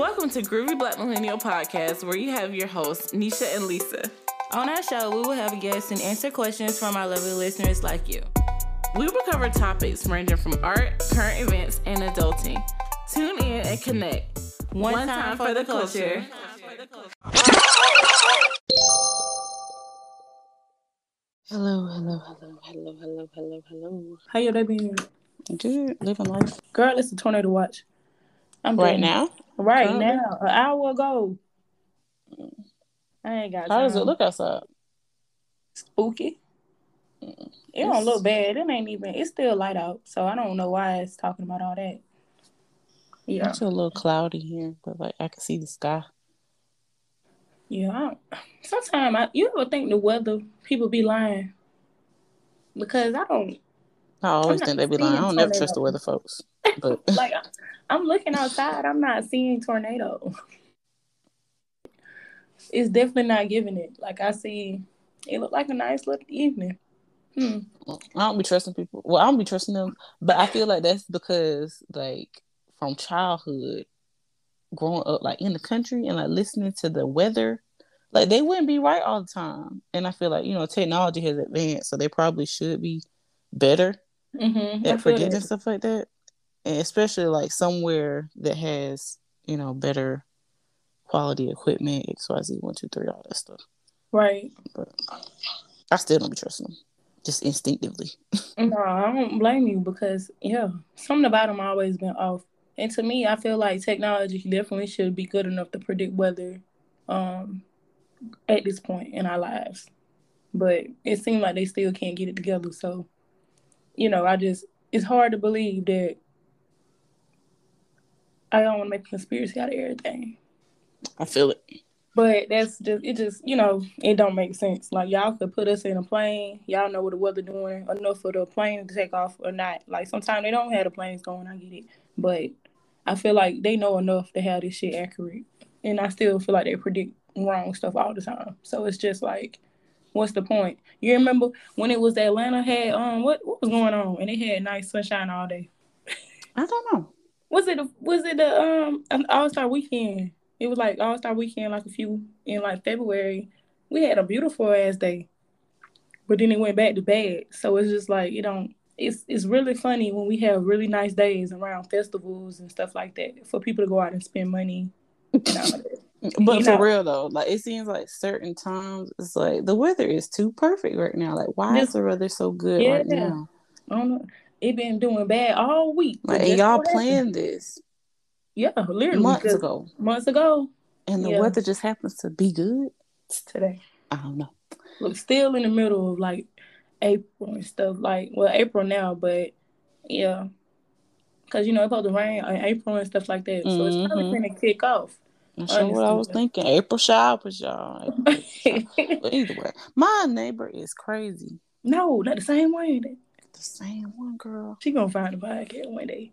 Welcome to Groovy Black Millennial Podcast, where you have your hosts, Nisha and Lisa. On our show, we will have guests and answer questions from our lovely listeners like you. We will cover topics ranging from art, current events, and adulting. Tune in and connect. One, One time, time, for, the culture. Hello, hello, hello, hello, hello, hello, hello. How your day been? Good, living life. Girl, it's a tornado watch. I'm right now. Right Probably. now, an hour ago. I ain't got. How time. does it look outside? Spooky. It don't look bad. It ain't even. It's still light out, so I don't know why it's talking about all that. Yeah, it's a little cloudy here, but like I can see the sky. Yeah, sometimes I, you ever think the weather people be lying because I don't. I always think they be lying. I don't never trust the weather folks. But like I'm looking outside, I'm not seeing tornado. it's definitely not giving it. Like I see, it looked like a nice little evening. Hmm. I don't be trusting people. Well, I don't be trusting them, but I feel like that's because like from childhood, growing up like in the country and like listening to the weather, like they wouldn't be right all the time. And I feel like you know technology has advanced, so they probably should be better mm-hmm. at forgetting stuff like that and especially like somewhere that has you know better quality equipment, XYZ one two three, all that stuff. Right. But I still don't be trusting them, just instinctively. no, I don't blame you because yeah, something about them always been off. And to me, I feel like technology definitely should be good enough to predict weather um, at this point in our lives. But it seems like they still can't get it together. So, you know, I just it's hard to believe that I don't want to make a conspiracy out of everything. I feel it. But that's just it. Just you know, it don't make sense. Like y'all could put us in a plane. Y'all know what the weather doing enough for the plane to take off or not. Like sometimes they don't have the planes going. I get it, but I feel like they know enough to have this shit accurate. And I still feel like they predict wrong stuff all the time. So it's just like, what's the point? You remember when it was Atlanta had um what what was going on and it had nice sunshine all day. I don't know was it a, was it a um an All Star weekend? It was like All Star weekend, like a few in like February. We had a beautiful ass day, but then it went back to bad. So it's just like you know, it's it's really funny when we have really nice days around festivals and stuff like that for people to go out and spend money. but you for know? real though, like it seems like certain times it's like the weather is too perfect right now. Like why is the weather so good yeah, right now? I don't know it been doing bad all week. Like, and y'all planned this. Yeah, literally months ago. Months ago. And the yeah. weather just happens to be good today. I don't know. Look, still in the middle of like April and stuff. Like, well, April now, but yeah, because you know it's supposed to rain in April and stuff like that. So mm-hmm. it's probably gonna kick off. That's what I was thinking. April showers, y'all. April but either way, my neighbor is crazy. No, not the same way the same one, girl. She gonna find the podcast one day.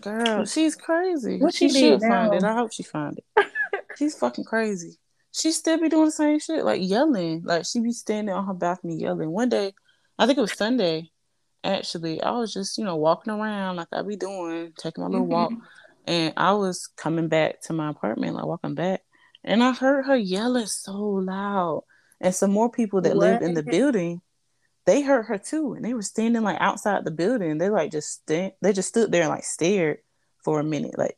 Girl, she's crazy. What she, she should find it. I hope she find it. she's fucking crazy. She still be doing the same shit, like yelling. Like she be standing on her balcony yelling. One day, I think it was Sunday. Actually, I was just you know walking around like I be doing, taking my little mm-hmm. walk, and I was coming back to my apartment, like walking back, and I heard her yelling so loud, and some more people that what? lived in the building they heard her too, and they were standing like outside the building. They like just stand, they just stood there and like stared for a minute, like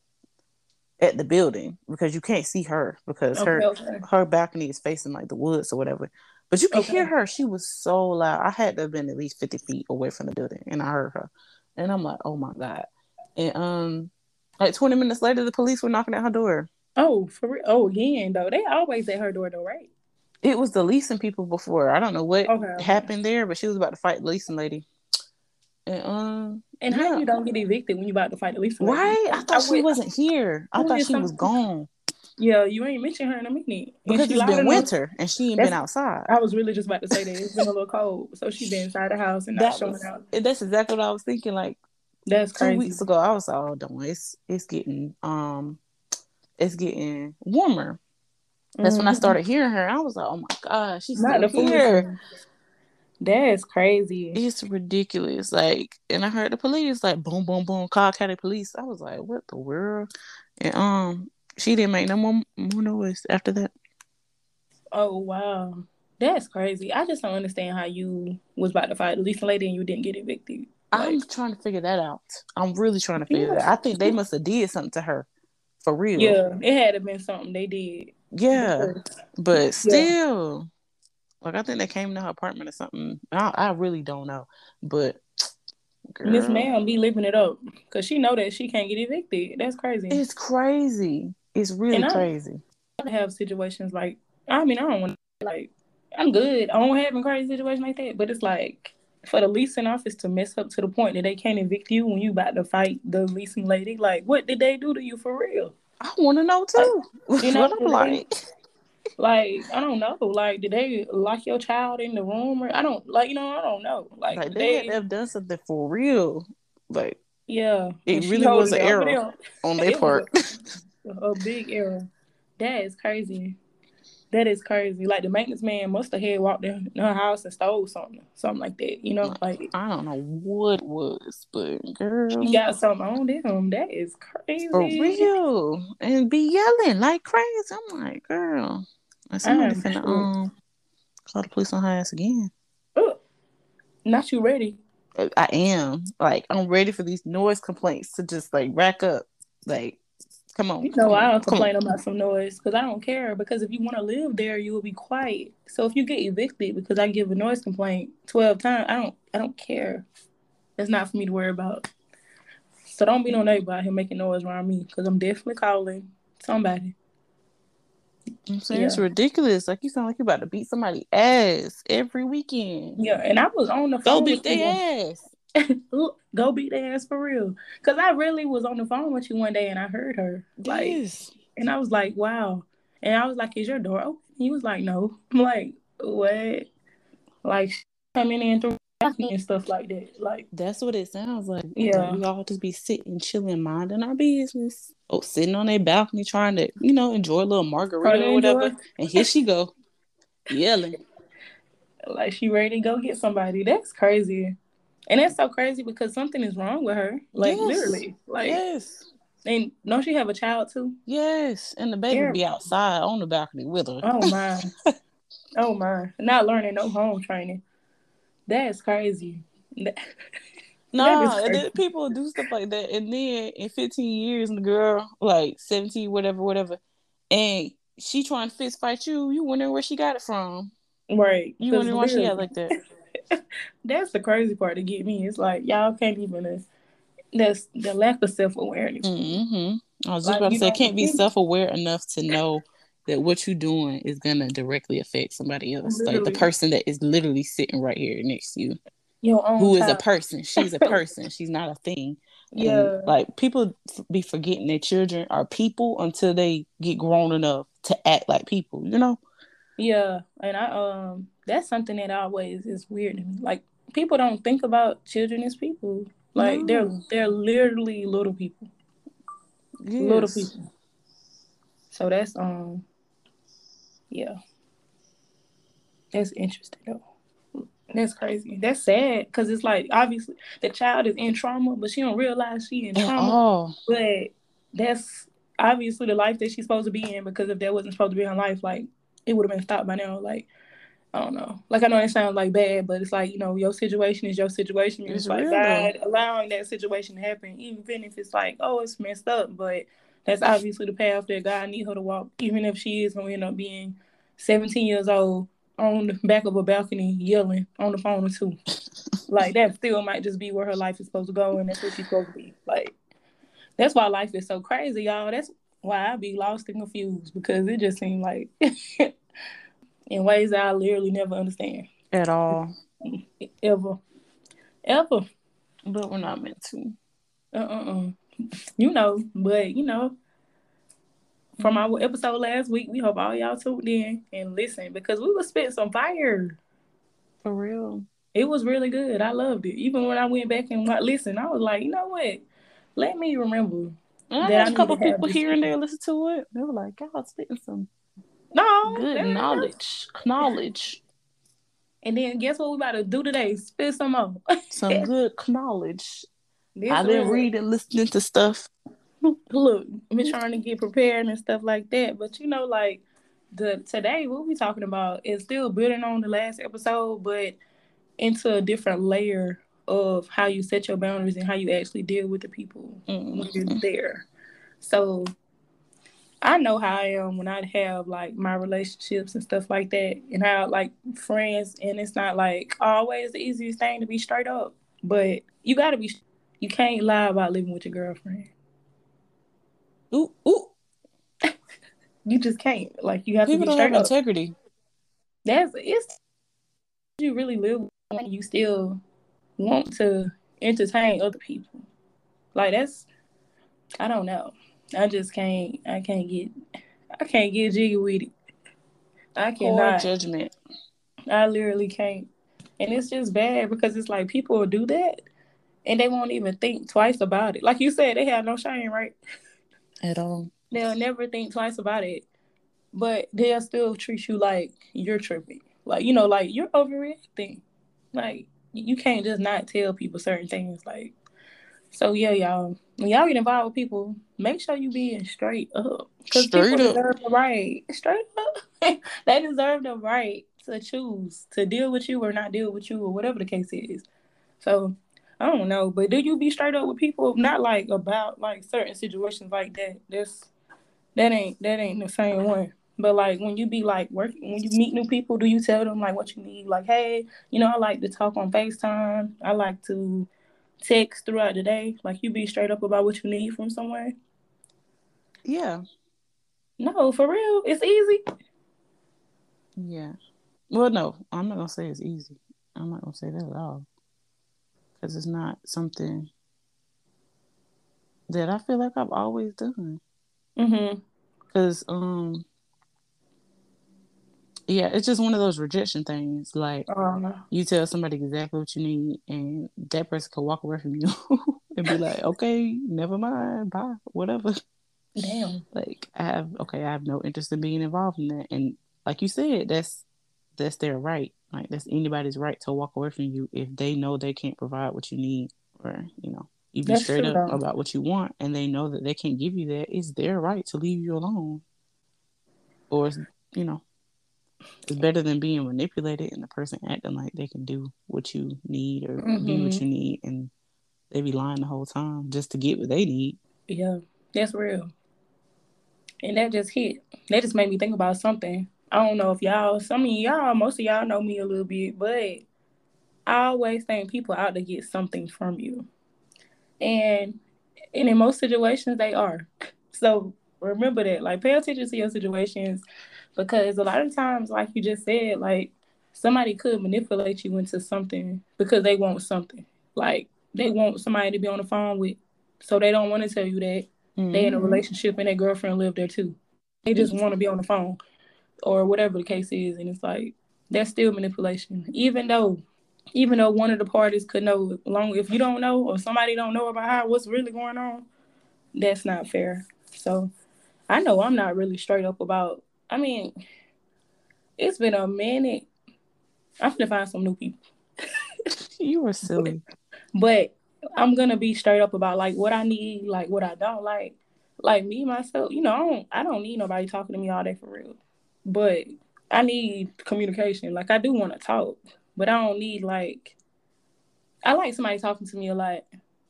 at the building because you can't see her because okay, her okay. her balcony is facing like the woods or whatever. But you can okay. hear her. She was so loud. I had to have been at least fifty feet away from the building, and I heard her. And I'm like, oh my god. And um, like twenty minutes later, the police were knocking at her door. Oh, for real? Oh, again though, they always at her door though, right? It was the leasing people before. I don't know what okay, happened there, but she was about to fight the leasing lady. And um And how yeah. you don't get evicted when you about to fight the leasing lady? Right? I thought I she wasn't here. I thought she was gone. Yeah, you ain't mentioned her in a minute. Because it's been winter and she ain't been outside. I was really just about to say that it's been a little cold, so she's been inside the house and not showing was, out. That's exactly what I was thinking. Like that's crazy. Two weeks ago, I was like, "Oh, don't. It's it's getting um, it's getting warmer." That's mm-hmm. when I mm-hmm. started hearing her. I was like, oh my god, she's not still here. That's crazy. It's ridiculous. Like, and I heard the police like boom, boom, boom, call County Police. I was like, what the world? And um, she didn't make no more more noise after that. Oh wow, that's crazy. I just don't understand how you was about to fight the leasing lady and you didn't get evicted. Like, I'm trying to figure that out. I'm really trying to figure yeah. that. I think they must have did something to her, for real. Yeah, it had to been something they did. Yeah, but still, yeah. like I think they came to her apartment or something. I, I really don't know, but Miss Ma'am be living it up because she know that she can't get evicted. That's crazy. It's crazy. It's really and crazy. I have situations like I mean I don't want like I'm good. I don't have a crazy situation like that, but it's like for the leasing office to mess up to the point that they can't evict you when you about to fight the leasing lady. Like, what did they do to you for real? I want to know too. Like, you know what I'm like. like I don't know. Like, did they lock your child in the room or I don't like you know I don't know. Like, like they, they have done something for real. Like yeah, it really was an error on their part. a big error. That is crazy. That is crazy. Like the maintenance man must have had walked in her house and stole something, something like that. You know, like I don't know what was, but girl, she got something on them. That is crazy for real, and be yelling like crazy. I'm like, girl, somebody finna sure. um call the police on her ass again. Oh, not you ready? I am. Like I'm ready for these noise complaints to just like rack up. Like Come on. You know, I don't complain about some noise because I don't care. Because if you want to live there, you will be quiet. So if you get evicted because I give a noise complaint twelve times, I don't I don't care. That's not for me to worry about. So don't be no neighbor out here making noise around me because I'm definitely calling somebody. I'm saying yeah. it's ridiculous. Like you sound like you're about to beat somebody ass every weekend. Yeah, and I was on the phone. Go beat their ass. go beat their ass for real. Cause I really was on the phone with you one day and I heard her. Like yes. and I was like, wow. And I was like, is your door open? He was like, no. I'm like, what? Like coming in through and stuff like that. Like that's what it sounds like. Yeah. We all just be sitting, chilling, minding our business. Oh, sitting on a balcony trying to, you know, enjoy a little margarita or whatever. And here she go. Yelling. Like she ready to go get somebody. That's crazy. And that's so crazy because something is wrong with her. Like yes. literally. Like yes. And don't she have a child too? Yes. And the baby Terrible. be outside on the balcony with her. Oh my. oh my. Not learning no home training. That's crazy. no, and then people do stuff like that, and then in 15 years, the girl like 17, whatever, whatever, and she trying to fist fight you. You wondering where she got it from? Right. You wondering why she got like that? that's the crazy part to get me. It's like y'all can't even. Uh, that's the lack of self awareness. Mm-hmm. I was just like, about to say, can't be self aware enough to know that what you're doing is gonna directly affect somebody else, literally. like the person that is literally sitting right here next to you. Who is a person? She's a person. She's not a thing. Yeah. And, like people be forgetting that children are people until they get grown enough to act like people. You know. Yeah, and I um that's something that always is weird to me. Like people don't think about children as people. Like no. they're they're literally little people. Yes. Little people. So that's um yeah. That's interesting though. That's crazy. That's sad because it's like obviously the child is in trauma, but she don't realize she in trauma. Oh. But that's obviously the life that she's supposed to be in because if that wasn't supposed to be her life, like it would have been stopped by now. Like I don't know. Like I know it sounds like bad, but it's like you know your situation is your situation. It's, it's like God allowing that situation to happen, even if it's like oh it's messed up, but that's obviously the path that God need her to walk. Even if she is gonna end up being 17 years old on the back of a balcony yelling on the phone or two, like that still might just be where her life is supposed to go, and that's what she's supposed to be. Like that's why life is so crazy, y'all. That's why I be lost and confused because it just seemed like in ways that I literally never understand at all, ever, ever. But we're not meant to. Uh uh uh. You know, but you know, from our episode last week, we hope all y'all tuned in and listen because we was spitting some fire. For real. It was really good. I loved it. Even when I went back and listened, I was like, you know what? Let me remember. I had a couple people here and there listen to it. They were like, "God, spitting some no good knowledge, knowledge." And then guess what we about to do today? Spit some more. some good knowledge. This I've been reading, listening to stuff. look, me trying to get prepared and stuff like that. But you know, like the today what we talking about is still building on the last episode, but into a different layer of how you set your boundaries and how you actually deal with the people mm-hmm. when you're there. So I know how I am when I have like my relationships and stuff like that, and how like friends, and it's not like always the easiest thing to be straight up, but you got to be. You can't lie about living with your girlfriend. Ooh, ooh. you just can't. Like you have People to be straight have up. integrity. That's it's. You really live when you still want to entertain other people. Like that's. I don't know. I just can't. I can't get. I can't get jiggy with it. I cannot. Poor judgment. I literally can't, and it's just bad because it's like people do that, and they won't even think twice about it. Like you said, they have no shame, right? At all. They'll never think twice about it, but they'll still treat you like you're tripping. Like you know, like you're overreacting. Like you can't just not tell people certain things. Like so, yeah, y'all when y'all get involved with people, make sure you being straight up. Because people up. deserve the right. Straight up. they deserve the right to choose to deal with you or not deal with you or whatever the case is. So I don't know. But do you be straight up with people? Not like about like certain situations like that. That's that ain't that ain't the same one. But like when you be like working when you meet new people, do you tell them like what you need? Like, hey, you know, I like to talk on FaceTime. I like to text throughout the day? Like you be straight up about what you need from somewhere? Yeah. No, for real. It's easy. Yeah. Well, no, I'm not gonna say it's easy. I'm not gonna say that at all. Because it's not something that I feel like I've always done. Mm-hmm. Because um yeah, it's just one of those rejection things. Like uh, you tell somebody exactly what you need, and that person can walk away from you and be like, "Okay, never mind, bye, whatever." Damn. Like I have okay, I have no interest in being involved in that, and like you said, that's that's their right. Like that's anybody's right to walk away from you if they know they can't provide what you need, or you know, you be that's straight up though. about what you want, and they know that they can't give you that. It's their right to leave you alone, or you know it's better than being manipulated and the person acting like they can do what you need or mm-hmm. be what you need and they be lying the whole time just to get what they need. Yeah, that's real. And that just hit. That just made me think about something. I don't know if y'all, some of y'all, most of y'all know me a little bit, but I always think people out to get something from you. And and in most situations they are. So remember that. Like pay attention to your situations because a lot of times, like you just said, like somebody could manipulate you into something because they want something. Like they want somebody to be on the phone with, so they don't want to tell you that mm-hmm. they in a mm-hmm. relationship and their girlfriend lived there too. They just want to be on the phone or whatever the case is, and it's like that's still manipulation. Even though, even though one of the parties could know, long if you don't know or somebody don't know about how what's really going on, that's not fair. So I know I'm not really straight up about I mean, it's been a minute. I'm gonna find some new people. you were silly. But I'm gonna be straight up about like what I need, like what I don't like. Like me myself, you know, I don't I don't need nobody talking to me all day for real. But I need communication. Like I do want to talk, but I don't need like I like somebody talking to me a lot.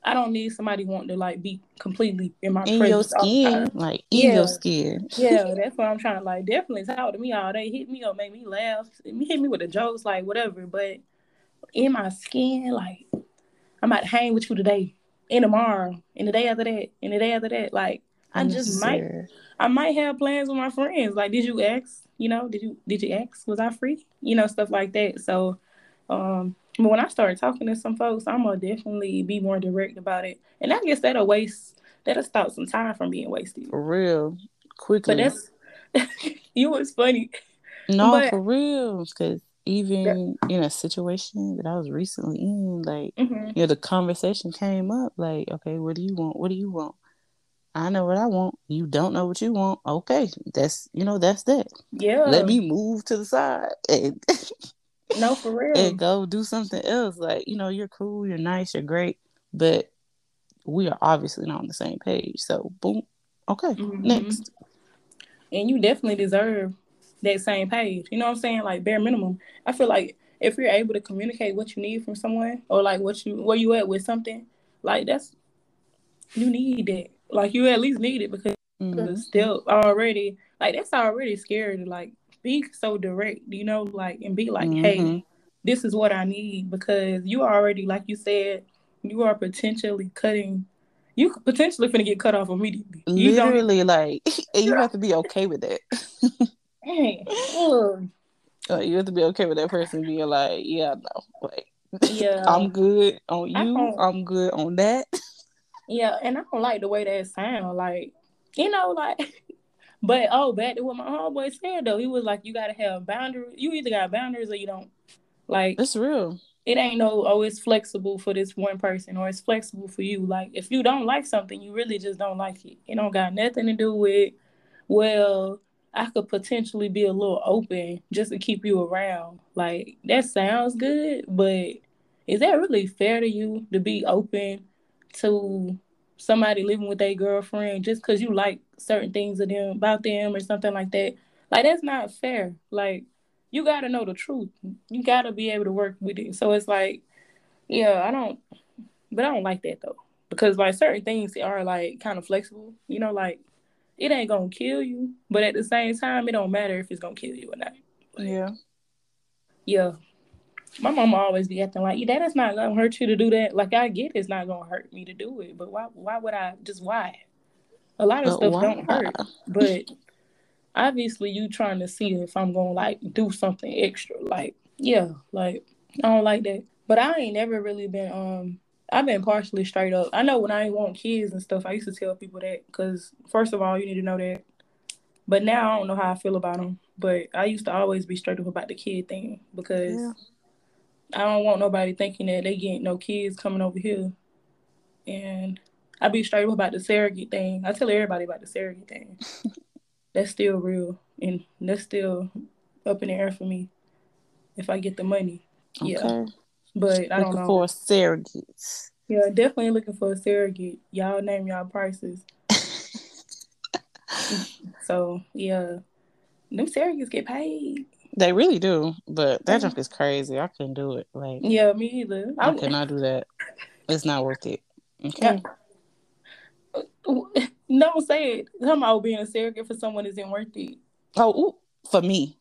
I don't need somebody wanting to like be completely in my in your skin, like in yeah. your skin. yeah, that's what I'm trying to like. Definitely talk to me all day, hit me up, make me laugh, hit me with the jokes, like whatever. But in my skin, like I'm about to hang with you today, and tomorrow, and the day after that, and the day after that. Like I just might, I might have plans with my friends. Like, did you ask? You know, did you did you ask? Was I free? You know, stuff like that. So, um, but when I started talking to some folks, I'm gonna definitely be more direct about it. And I guess that'll waste that'll stop some time from being wasted. For real. Quickly. But that's you was funny. No, but, for real. Cause even in a situation that I was recently in, like mm-hmm. you know, the conversation came up like, okay, what do you want? What do you want? I know what I want. You don't know what you want. Okay, that's you know that's that. Yeah. Let me move to the side and No, for real. and go do something else. Like, you know, you're cool, you're nice, you're great, but we are obviously not on the same page. So boom. Okay. Mm-hmm. Next. And you definitely deserve that same page. You know what I'm saying? Like bare minimum. I feel like if you're able to communicate what you need from someone or like what you where you at with something, like that's you need that. Like you at least need it because mm-hmm. still already like that's already scary to like be so direct, you know, like and be like, mm-hmm. hey, this is what I need because you already, like you said, you are potentially cutting you potentially gonna get cut off immediately. You Literally, like, and you have to be okay with that. Uh, you have to be okay with that person being like, yeah, no, like, yeah, I'm good on you. I'm good on that. Yeah, and I don't like the way that sound. Like, you know, like, but oh, back to what my homeboy said though, he was like, you gotta have boundaries. You either got boundaries or you don't. Like, it's real. It ain't no, oh, it's flexible for this one person or it's flexible for you. Like, if you don't like something, you really just don't like it. It don't got nothing to do with, well, I could potentially be a little open just to keep you around. Like that sounds good, but is that really fair to you to be open to somebody living with a girlfriend just because you like certain things of them about them or something like that? Like that's not fair. Like you gotta know the truth. You gotta be able to work with it. So it's like, yeah, I don't but I don't like that though. Because like certain things are like kind of flexible, you know, like it ain't gonna kill you, but at the same time, it don't matter if it's gonna kill you or not. Like, yeah. Yeah. My mama always be acting like, that is not gonna hurt you to do that. Like I get it's not gonna hurt me to do it, but why why would I just why? A lot of but stuff why? don't hurt. But obviously you trying to see if I'm gonna like do something extra. Like, yeah, like I don't like that. But I ain't never really been um I've been partially straight up. I know when I ain't want kids and stuff, I used to tell people that because first of all, you need to know that. But now I don't know how I feel about them. But I used to always be straight up about the kid thing because yeah. I don't want nobody thinking that they get no kids coming over here. And I be straight up about the surrogate thing. I tell everybody about the surrogate thing. that's still real and that's still up in the air for me if I get the money. Okay. Yeah. But I don't know. for surrogates. Yeah, definitely looking for a surrogate. Y'all name y'all prices. so yeah, them surrogates get paid. They really do, but that mm-hmm. junk is crazy. I couldn't do it. Like yeah, me either. I, I cannot do that. It's not worth it. Okay. Don't say it. Come about being a surrogate for someone isn't worth it. Oh, ooh, for me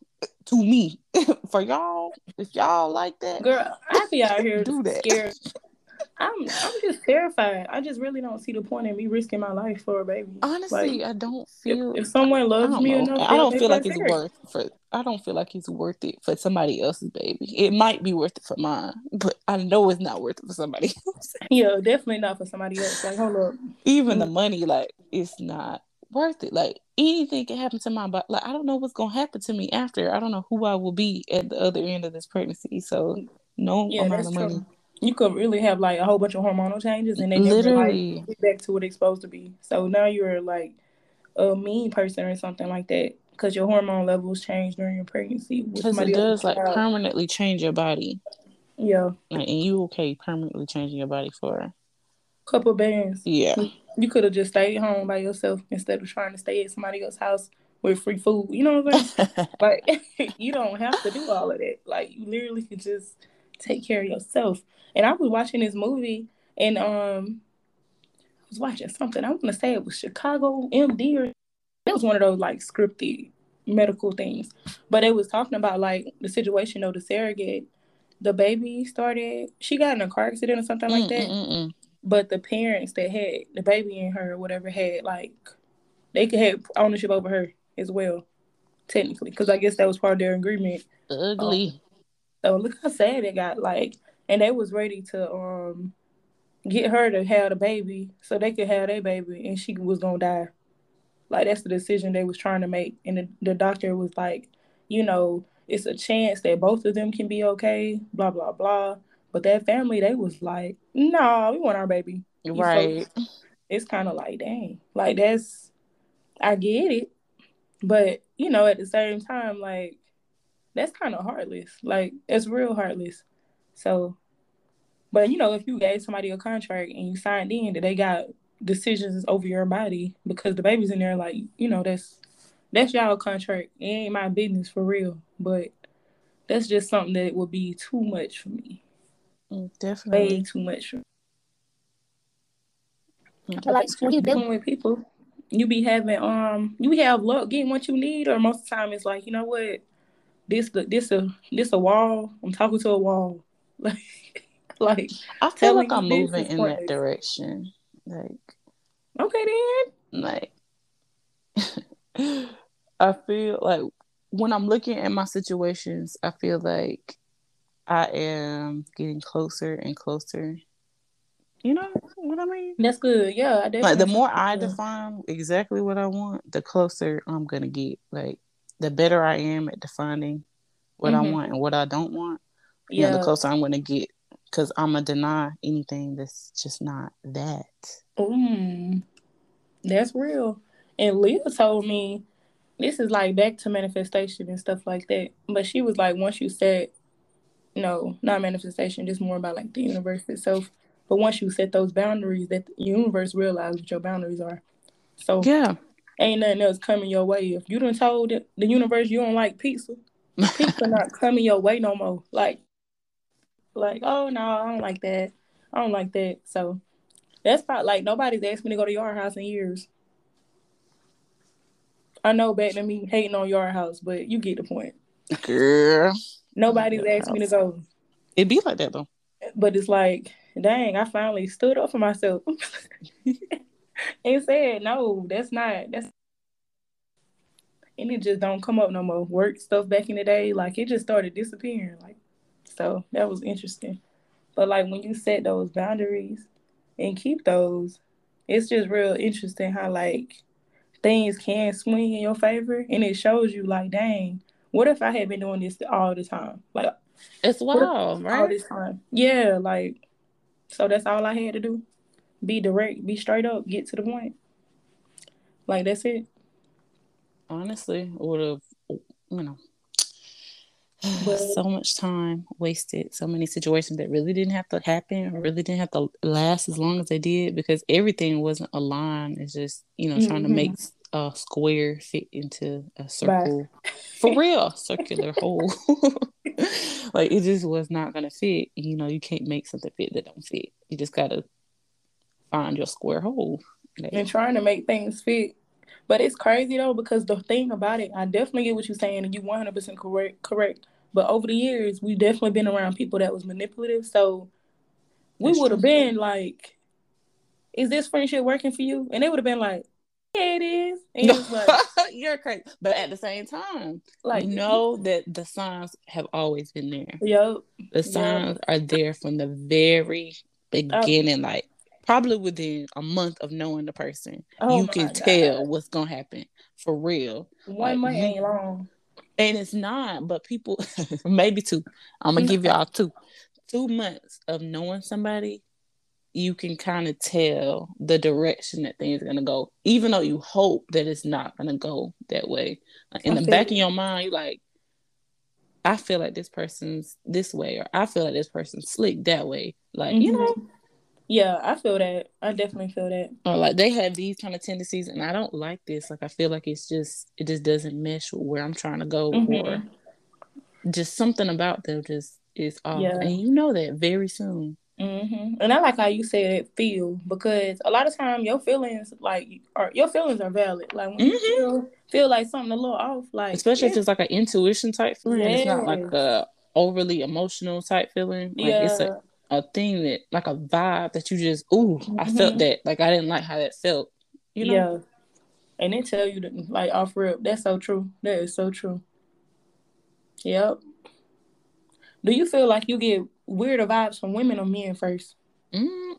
to me. For y'all, if y'all like that, girl, I be out here do that. Scared. I'm I'm just terrified. I just really don't see the point in me risking my life for a baby. Honestly, like, I don't feel if, if someone loves me know. enough, I don't feel like it's worth for. I don't feel like it's worth it for somebody else's baby. It might be worth it for mine, but I know it's not worth it for somebody else. yeah, definitely not for somebody else. Like, hold up. Even the mm. money, like, it's not worth it. Like anything can happen to my body. Like I don't know what's gonna happen to me after. I don't know who I will be at the other end of this pregnancy. So no yeah, amount of money. True. You could really have like a whole bunch of hormonal changes, and they literally never, like, back to what it's supposed to be. So now you're like a mean person or something like that because your hormone levels change during your pregnancy. Because it does like child. permanently change your body. Yeah. Like, and you okay permanently changing your body for a couple bands. Yeah. You could have just stayed home by yourself instead of trying to stay at somebody else's house with free food. You know what I'm saying? like you don't have to do all of that. Like you literally could just take care of yourself. And I was watching this movie and um I was watching something. I want to say it was Chicago MD or it was one of those like scripted medical things. But it was talking about like the situation of the surrogate. The baby started she got in a car accident or something like that. Mm-mm-mm. But the parents that had the baby in her or whatever had like they could have ownership over her as well, technically, because I guess that was part of their agreement. Ugly. Um, so look how sad it got. Like, and they was ready to um get her to have the baby so they could have their baby, and she was gonna die. Like that's the decision they was trying to make, and the, the doctor was like, you know, it's a chance that both of them can be okay. Blah blah blah. But that family, they was like, no, nah, we want our baby. Right. So it's kind of like, dang, like that's, I get it, but you know, at the same time, like that's kind of heartless. Like it's real heartless. So But you know, if you gave somebody a contract and you signed in that they got decisions over your body because the baby's in there, like you know, that's that's y'all contract. It ain't my business for real. But that's just something that would be too much for me. Mm, definitely, way too much. For me. Like when you dealing with people, you be having um, you have luck getting what you need, or most of the time it's like you know what, this this a this a wall. I'm talking to a wall, like like I feel like I'm moving in that direction. Like okay then, like I feel like when I'm looking at my situations, I feel like I am getting closer and closer. You know what I mean? That's good. Yeah, like the more I define exactly what I want, the closer I'm gonna get. Like the better I am at defining what mm-hmm. I want and what I don't want, yeah, you know, the closer I'm gonna get. Because I'm gonna deny anything that's just not that. Mm, that's real. And Leah told me this is like back to manifestation and stuff like that. But she was like, once you set, no, not manifestation, just more about like the universe itself. But once you set those boundaries, that the universe realizes what your boundaries are. So yeah, ain't nothing else coming your way. If you done told the universe you don't like pizza, pizza not coming your way no more. Like, like oh no, I don't like that. I don't like that. So that's probably like nobody's asked me to go to your house in years. I know back to me hating on your house, but you get the point. Girl. Nobody's asked me to go. It'd be like that though. But it's like, dang, I finally stood up for myself and said, no, that's not that's and it just don't come up no more. Work stuff back in the day, like it just started disappearing. Like so that was interesting. But like when you set those boundaries and keep those, it's just real interesting how like things can swing in your favor and it shows you like dang what if i had been doing this all the time like it's wild right all this time yeah like so that's all i had to do be direct be straight up get to the point like that's it honestly would have you know but, so much time wasted, so many situations that really didn't have to happen, really didn't have to last as long as they did because everything wasn't aligned. It's just, you know, trying mm-hmm. to make a square fit into a circle. For real, circular hole. like it just was not gonna fit. You know, you can't make something fit that don't fit. You just gotta find your square hole. Like, and trying to make things fit but it's crazy though because the thing about it, I definitely get what you're saying, and you 100 percent correct. Correct. But over the years, we've definitely been around people that was manipulative. So we would have been like, "Is this friendship working for you?" And they would have been like, "Yeah, it is." And like, You're crazy, but at the same time, like you know that the signs have always been there. Yep. The signs yep. are there from the very beginning, like probably within a month of knowing the person, oh you can God. tell what's gonna happen for real. One like, month ain't long. And it's not, but people maybe two. I'm gonna give y'all two. Two months of knowing somebody, you can kind of tell the direction that things are gonna go, even though you hope that it's not gonna go that way. in I the back of your mind, you like, I feel like this person's this way, or I feel like this person's slick that way. Like, mm-hmm. you know, yeah, I feel that. I definitely feel that. Or like they have these kind of tendencies, and I don't like this. Like I feel like it's just it just doesn't mesh with where I'm trying to go, mm-hmm. or just something about them just is off, yeah. and you know that very soon. Mm-hmm. And I like how you said feel because a lot of time your feelings like are your feelings are valid. Like when mm-hmm. you feel, feel like something a little off, like especially yeah. if it's like an intuition type feeling. Yes. It's not like a overly emotional type feeling. Like yeah. it's a a thing that like a vibe that you just ooh mm-hmm. I felt that. Like I didn't like how that felt you know? Yeah. And they tell you that like off rip that's so true. That is so true. Yep. Do you feel like you get weirder vibes from women or men first? Mm.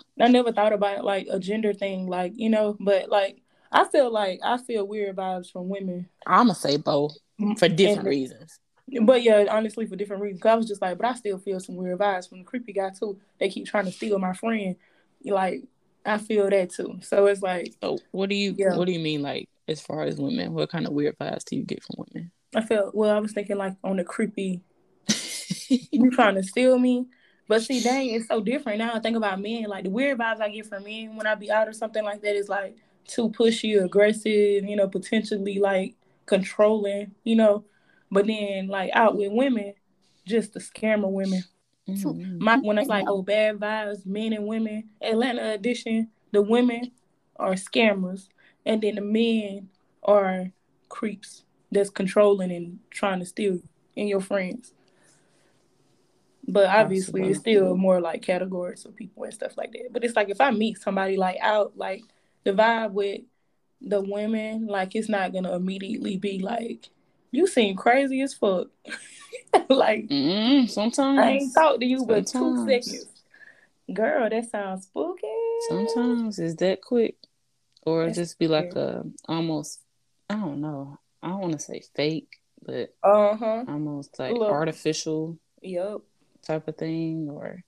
I never thought about like a gender thing like you know but like I feel like I feel weird vibes from women. I'ma say both mm, for different and, reasons but yeah, honestly, for different reasons. Cause I was just like, but I still feel some weird vibes from the creepy guy too. They keep trying to steal my friend. Like, I feel that too. So it's like. So what do you yeah. What do you mean, like, as far as women? What kind of weird vibes do you get from women? I feel well. I was thinking like on the creepy. you trying to steal me? But see, dang, it's so different now. I think about men. Like the weird vibes I get from men when I be out or something like that is like too pushy, aggressive, you know, potentially like controlling, you know. But then like out with women, just the scammer women. Mm-hmm. My when it's like oh bad vibes, men and women. Atlanta edition, the women are scammers, and then the men are creeps that's controlling and trying to steal you and your friends. But obviously, Absolutely. it's still more like categories of people and stuff like that. But it's like if I meet somebody like out, like the vibe with the women, like it's not gonna immediately be like, you seem crazy as fuck. like mm sometimes I ain't talked to you but two seconds. Girl, that sounds spooky. Sometimes it's that quick. Or That's just be like a almost I don't know. I don't want to say fake, but uh-huh. almost like Look. artificial. Yep type of thing or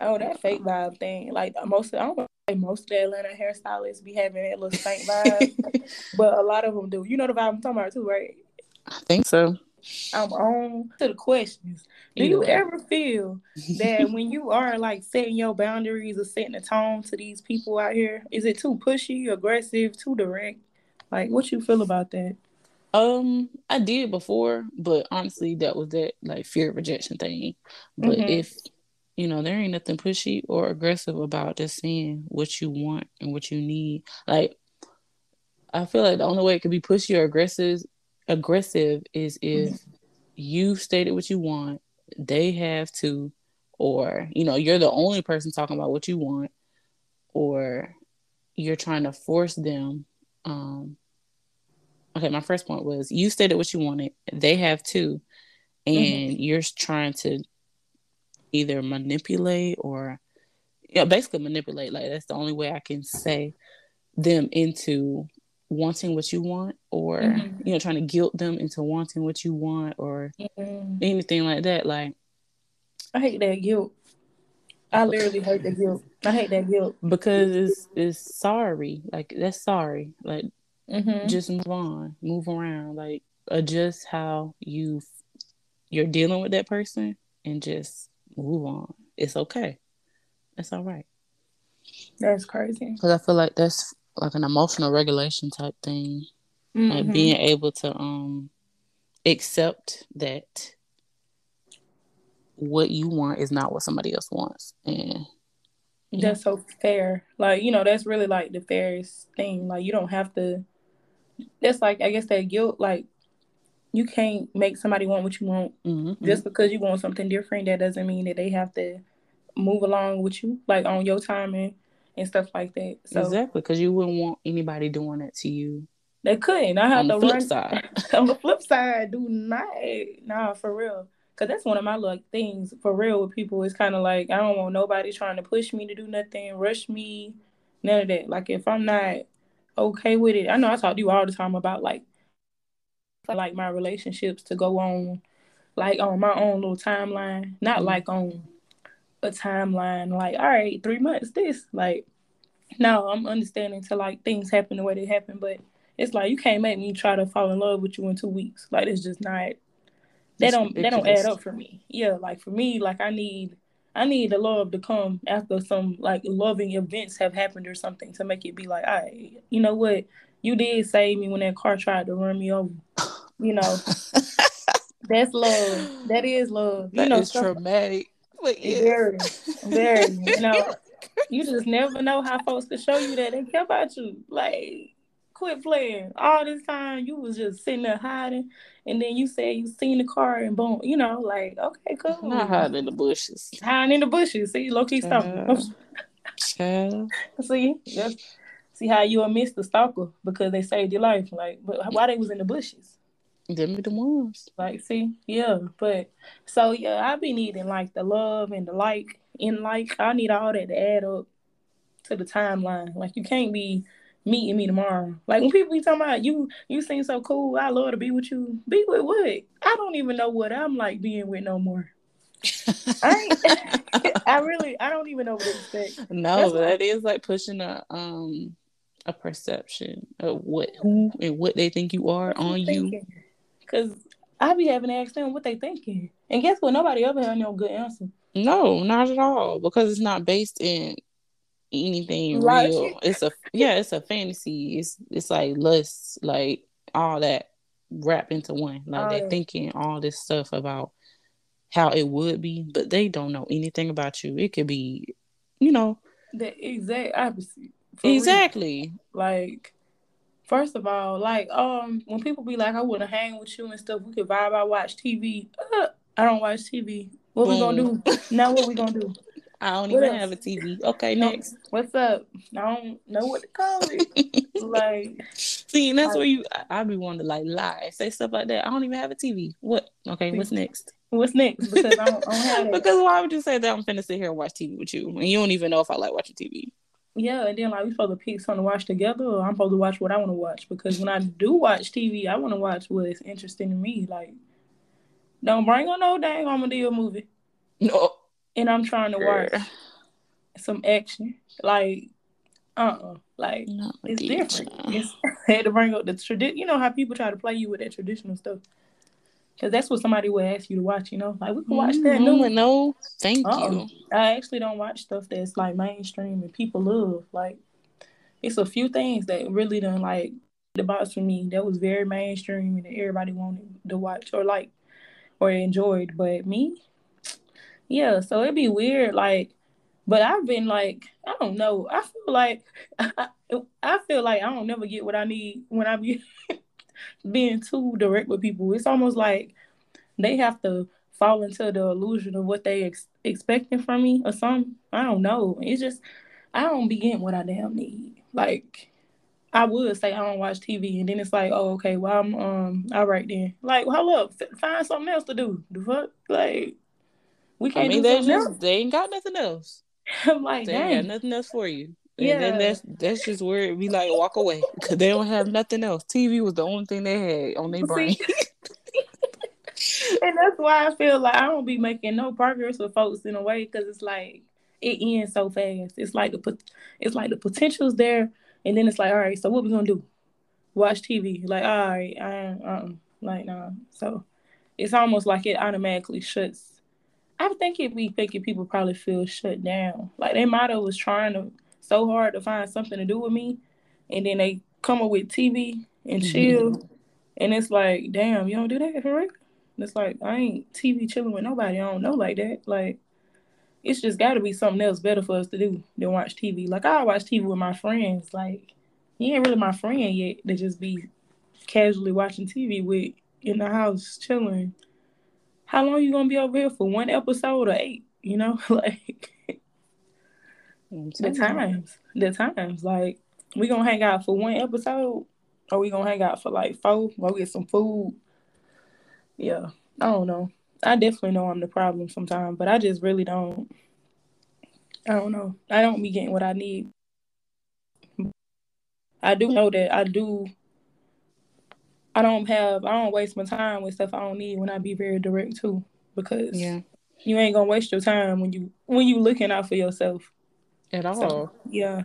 oh that fake vibe thing like most of, I don't say most of the Atlanta hairstylists be having that little stank vibe but a lot of them do you know the vibe I'm talking about too right I think so I'm on to the questions do you ever feel that when you are like setting your boundaries or setting the tone to these people out here is it too pushy aggressive too direct like what you feel about that um, I did before, but honestly, that was that like fear of rejection thing. But mm-hmm. if you know, there ain't nothing pushy or aggressive about just saying what you want and what you need. Like, I feel like the only way it could be pushy or aggressive, aggressive is if mm-hmm. you stated what you want, they have to, or you know, you're the only person talking about what you want, or you're trying to force them um okay, my first point was you stated what you wanted. They have to, And mm-hmm. you're trying to either manipulate or yeah, basically manipulate. Like that's the only way I can say them into wanting what you want or mm-hmm. you know trying to guilt them into wanting what you want or mm-hmm. anything like that like i hate that guilt i literally hate that guilt i hate that guilt because it's it's sorry like that's sorry like Mm-hmm. Just move on, move around, like adjust how you you're dealing with that person, and just move on. It's okay. that's all right. That's crazy. Because I feel like that's like an emotional regulation type thing, mm-hmm. like being able to um accept that what you want is not what somebody else wants, and that's so fair. Like you know, that's really like the fairest thing. Like you don't have to that's like I guess that guilt, like you can't make somebody want what you want mm-hmm. just because you want something different. That doesn't mean that they have to move along with you, like on your timing and stuff like that. So exactly, because you wouldn't want anybody doing that to you. They couldn't. I have on to the flip run side. on the flip side, do not. Nah, for real. Cause that's one of my like things for real with people. It's kind of like I don't want nobody trying to push me to do nothing, rush me, none of that. Like if I'm not okay with it. I know I talk to you all the time about like like my relationships to go on like on my own little timeline, not mm-hmm. like on a timeline like all right, 3 months this like no, I'm understanding to like things happen the way they happen, but it's like you can't make me try to fall in love with you in 2 weeks. Like it's just not they don't they don't add up for me. Yeah, like for me like I need I need the love to come after some like loving events have happened or something to make it be like, all right, you know what? You did save me when that car tried to run me over. You know, that's love. That is love. That you know, is traumatic. But yeah. Very, very. You know, you just never know how folks could show you that they care about you. Like, quit playing. All this time you was just sitting there hiding, and then you say you seen the car and boom, you know, like okay, cool. Not hiding in the bushes. Hiding in the bushes. See, low key stalker. see, that's, see how you a miss the stalker because they saved your life. Like, but why they was in the bushes? Them be the ones. Like, see, yeah, but so yeah, I be needing like the love and the like and like. I need all that to add up to the timeline. Like, you can't be meeting me tomorrow. Like when people be talking about you, you seem so cool. I love to be with you. Be with what? I don't even know what I'm like being with no more. I I really I don't even know what to expect. No, That's but that is like pushing a um a perception of what who and what they think you are on you. Cause I be having to ask them what they thinking. And guess what? Nobody ever had no good answer. No, not at all. Because it's not based in anything real. It's a yeah, it's a fantasy. It's it's like lust, like all that wrapped into one. Like they're thinking all this stuff about how it would be, but they don't know anything about you. It could be, you know, the exact opposite. Exactly. Real. Like, first of all, like, um, when people be like, "I want to hang with you and stuff," we could vibe. I watch TV. Uh, I don't watch TV. What Boom. we gonna do now? What we gonna do? I don't what even else? have a TV. Okay, next. What's up? I don't know what to call it. like, see, and that's where you. I, I be wanting to like lie, say stuff like that. I don't even have a TV. What? Okay, what's next? What's next? Because I don't, I don't have it. because why would you say that I'm finna sit here and watch TV with you, and you don't even know if I like watching TV? Yeah, and then like we supposed to pick something to watch together, or I'm supposed to watch what I want to watch. Because when I do watch TV, I want to watch what's interesting to me. Like, don't bring on no dang Armadillo movie. No and I'm trying to watch some action. Like, uh, uh-uh. like no, it's different. It's, I had to bring up the tradition. You know how people try to play you with that traditional stuff. Cause that's what somebody would ask you to watch, you know. Like we can watch mm, that. No, no, thank Uh-oh. you. I actually don't watch stuff that's like mainstream and people love. Like it's a few things that really done like the box for me that was very mainstream and everybody wanted to watch or like or enjoyed. But me, yeah, so it'd be weird, like, but I've been like, I don't know. I feel like I, I feel like I don't never get what I need when I be being too direct with people. It's almost like they have to fall into the illusion of what they ex- expecting from me or something. I don't know. It's just I don't be getting what I damn need. Like I would say I don't watch TV, and then it's like, oh, okay, well, I'm um, all right then. Like, hold up, find something else to do. The fuck, like, we can't I mean, they just they ain't got nothing else. I'm like, they ain't got nothing else for you. Yeah. And then that's that's just where we like walk away because they don't have nothing else. TV was the only thing they had on their brain. and that's why I feel like I don't be making no progress with folks in a way because it's like it ends so fast. It's like the it's like the potential's there, and then it's like, all right, so what we gonna do? Watch TV? Like, all right, I um, like nah. So it's almost like it automatically shuts I think it be making people probably feel shut down. Like their motto was trying to so hard to find something to do with me, and then they come up with TV and mm-hmm. chill, and it's like, damn, you don't do that for real. It's like I ain't TV chilling with nobody. I don't know like that. Like it's just got to be something else better for us to do than watch TV. Like I watch TV with my friends. Like he ain't really my friend yet to just be casually watching TV with in the house chilling how long you gonna be over here for one episode or eight? You know, like the times, the times. Like we gonna hang out for one episode, or we gonna hang out for like four? Go get some food. Yeah, I don't know. I definitely know I'm the problem sometimes, but I just really don't. I don't know. I don't be getting what I need. I do know that I do I don't have I don't waste my time with stuff I don't need when I be very direct too because yeah you ain't gonna waste your time when you when you looking out for yourself at all. So, yeah.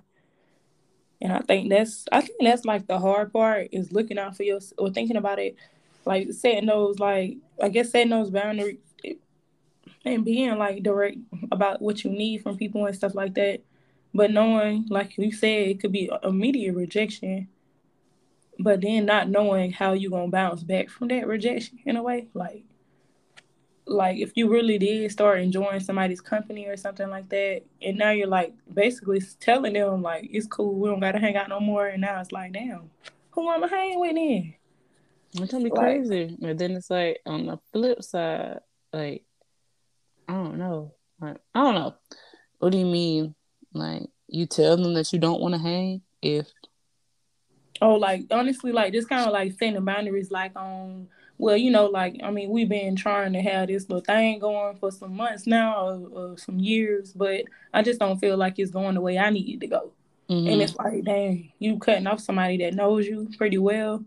And I think that's I think that's like the hard part is looking out for yourself or thinking about it, like setting those like I guess setting those boundaries and being like direct about what you need from people and stuff like that. But knowing, like you said, it could be immediate rejection but then not knowing how you gonna bounce back from that rejection in a way like like if you really did start enjoying somebody's company or something like that and now you're like basically telling them like it's cool we don't gotta hang out no more and now it's like damn who am i hanging with then? It's gonna be like, crazy. But then it's like on the flip side like i don't know. Like i don't know. What do you mean? Like you tell them that you don't want to hang if Oh, like honestly, like just kind of like setting boundaries, like on well, you know, like I mean, we've been trying to have this little thing going for some months now, or, or some years, but I just don't feel like it's going the way I need it to go. Mm-hmm. And it's like, dang, you cutting off somebody that knows you pretty well,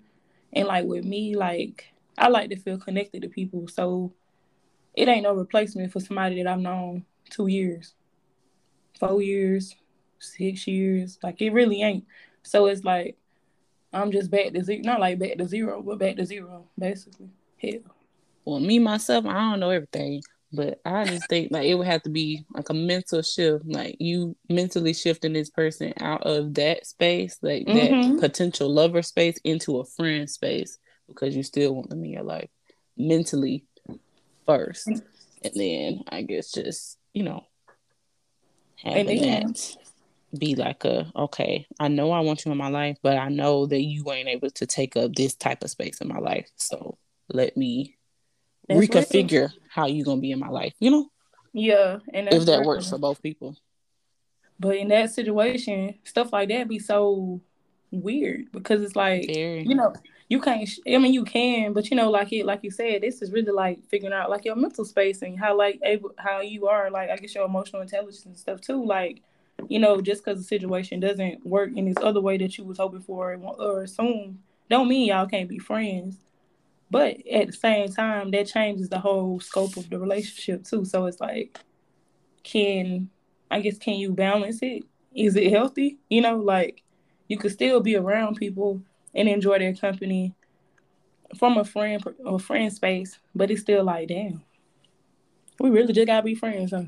and like with me, like I like to feel connected to people, so it ain't no replacement for somebody that I've known two years, four years, six years. Like it really ain't. So it's like I'm just back to zero. Not like back to zero, but back to zero, basically. Hell. Well, me myself, I don't know everything, But I just think like it would have to be like a mental shift, like you mentally shifting this person out of that space, like mm-hmm. that potential lover space into a friend space because you still want them in your life mentally first. And then I guess just, you know, having that be like a okay, I know I want you in my life, but I know that you ain't able to take up this type of space in my life. So let me that's reconfigure how you gonna be in my life, you know? Yeah, and if that works for both people. But in that situation, stuff like that be so weird because it's like Very. you know you can't. I mean, you can, but you know, like it, like you said, this is really like figuring out like your mental space and how like able how you are, like I guess your emotional intelligence and stuff too. Like, you know, just because the situation doesn't work in this other way that you was hoping for or assume, don't mean y'all can't be friends. But at the same time, that changes the whole scope of the relationship too. So it's like, can I guess can you balance it? Is it healthy? You know, like you could still be around people and enjoy their company from a friend a friend space, but it's still like, damn, we really just gotta be friends, huh?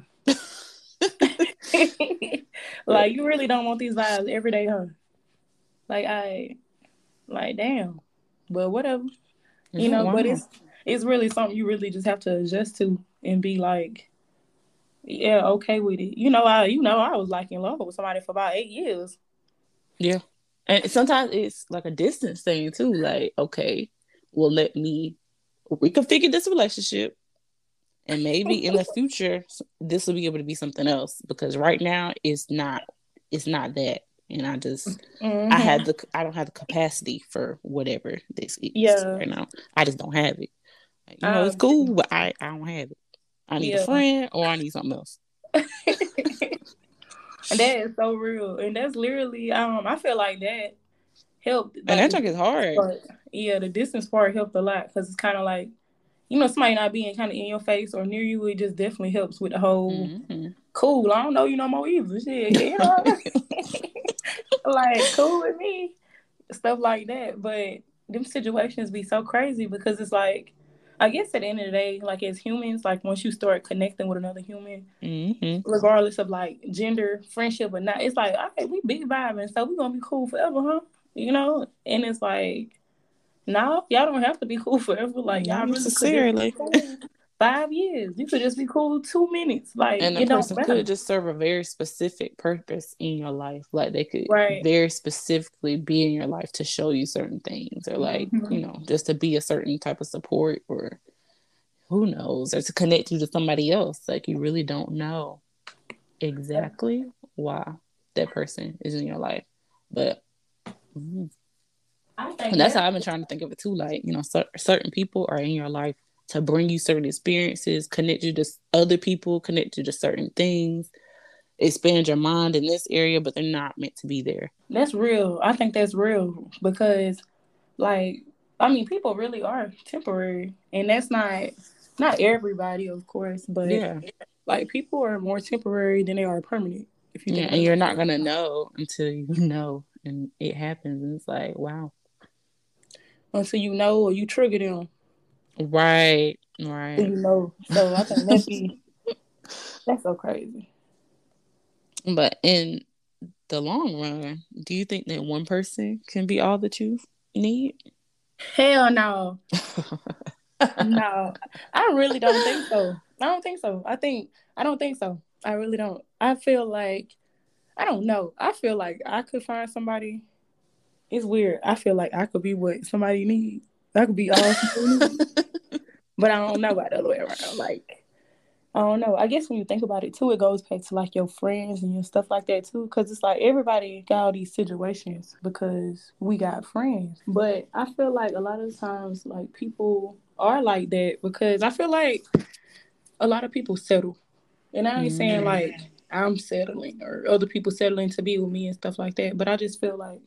like you really don't want these vibes every day, huh? Like I, like damn, but whatever, you know. Wow. But it's it's really something you really just have to adjust to and be like, yeah, okay with it. You know, I you know I was like in love with somebody for about eight years. Yeah. And sometimes it's like a distance thing too. Like, okay, well, let me we reconfigure this relationship. And maybe in the future, this will be able to be something else. Because right now, it's not. It's not that. And I just, mm-hmm. I had the, I don't have the capacity for whatever this is yeah. right now. I just don't have it. You know, um, it's cool, but I, I don't have it. I need yeah. a friend or I need something else. And that is so real. And that's literally um I feel like that helped. Like, and that took is hard. Part. Yeah, the distance part helped a lot because it's kind of like, you know, somebody not being kind of in your face or near you. It just definitely helps with the whole mm-hmm. cool. I don't know you no more either. Shit, you know, like cool with me, stuff like that. But them situations be so crazy because it's like I guess at the end of the day, like as humans, like once you start connecting with another human, mm-hmm. regardless of like gender, friendship or not, it's like, all right, we big vibing, so we gonna be cool forever, huh? You know? And it's like, no, y'all don't have to be cool forever. Like y'all really sincerely. Cool five years. You could just be cool two minutes. Like and the person could just serve a very specific purpose in your life. Like they could right. very specifically be in your life to show you certain things or like, mm-hmm. you know, just to be a certain type of support or who knows, or to connect you to somebody else. Like you really don't know exactly why that person is in your life. But mm-hmm. And that's how I've been trying to think of it too. Like, you know, certain people are in your life to bring you certain experiences, connect you to other people, connect you to certain things, expand your mind in this area, but they're not meant to be there. That's real. I think that's real because, like, I mean, people really are temporary, and that's not not everybody, of course, but yeah, like people are more temporary than they are permanent. If you yeah, and you're not gonna know until you know, and it happens, and it's like, wow. Until you know or you trigger them. Right, right. You know, so I think that's be that's so crazy. But in the long run, do you think that one person can be all that you need? Hell no. no, I really don't think so. I don't think so. I think I don't think so. I really don't. I feel like I don't know. I feel like I could find somebody. It's weird. I feel like I could be what somebody needs. I could be all. but I don't know about the other way around. Like, I don't know. I guess when you think about it too, it goes back to like your friends and your stuff like that too. Cause it's like everybody got all these situations because we got friends. But I feel like a lot of times, like people are like that because I feel like a lot of people settle. And I ain't mm. saying like I'm settling or other people settling to be with me and stuff like that. But I just feel like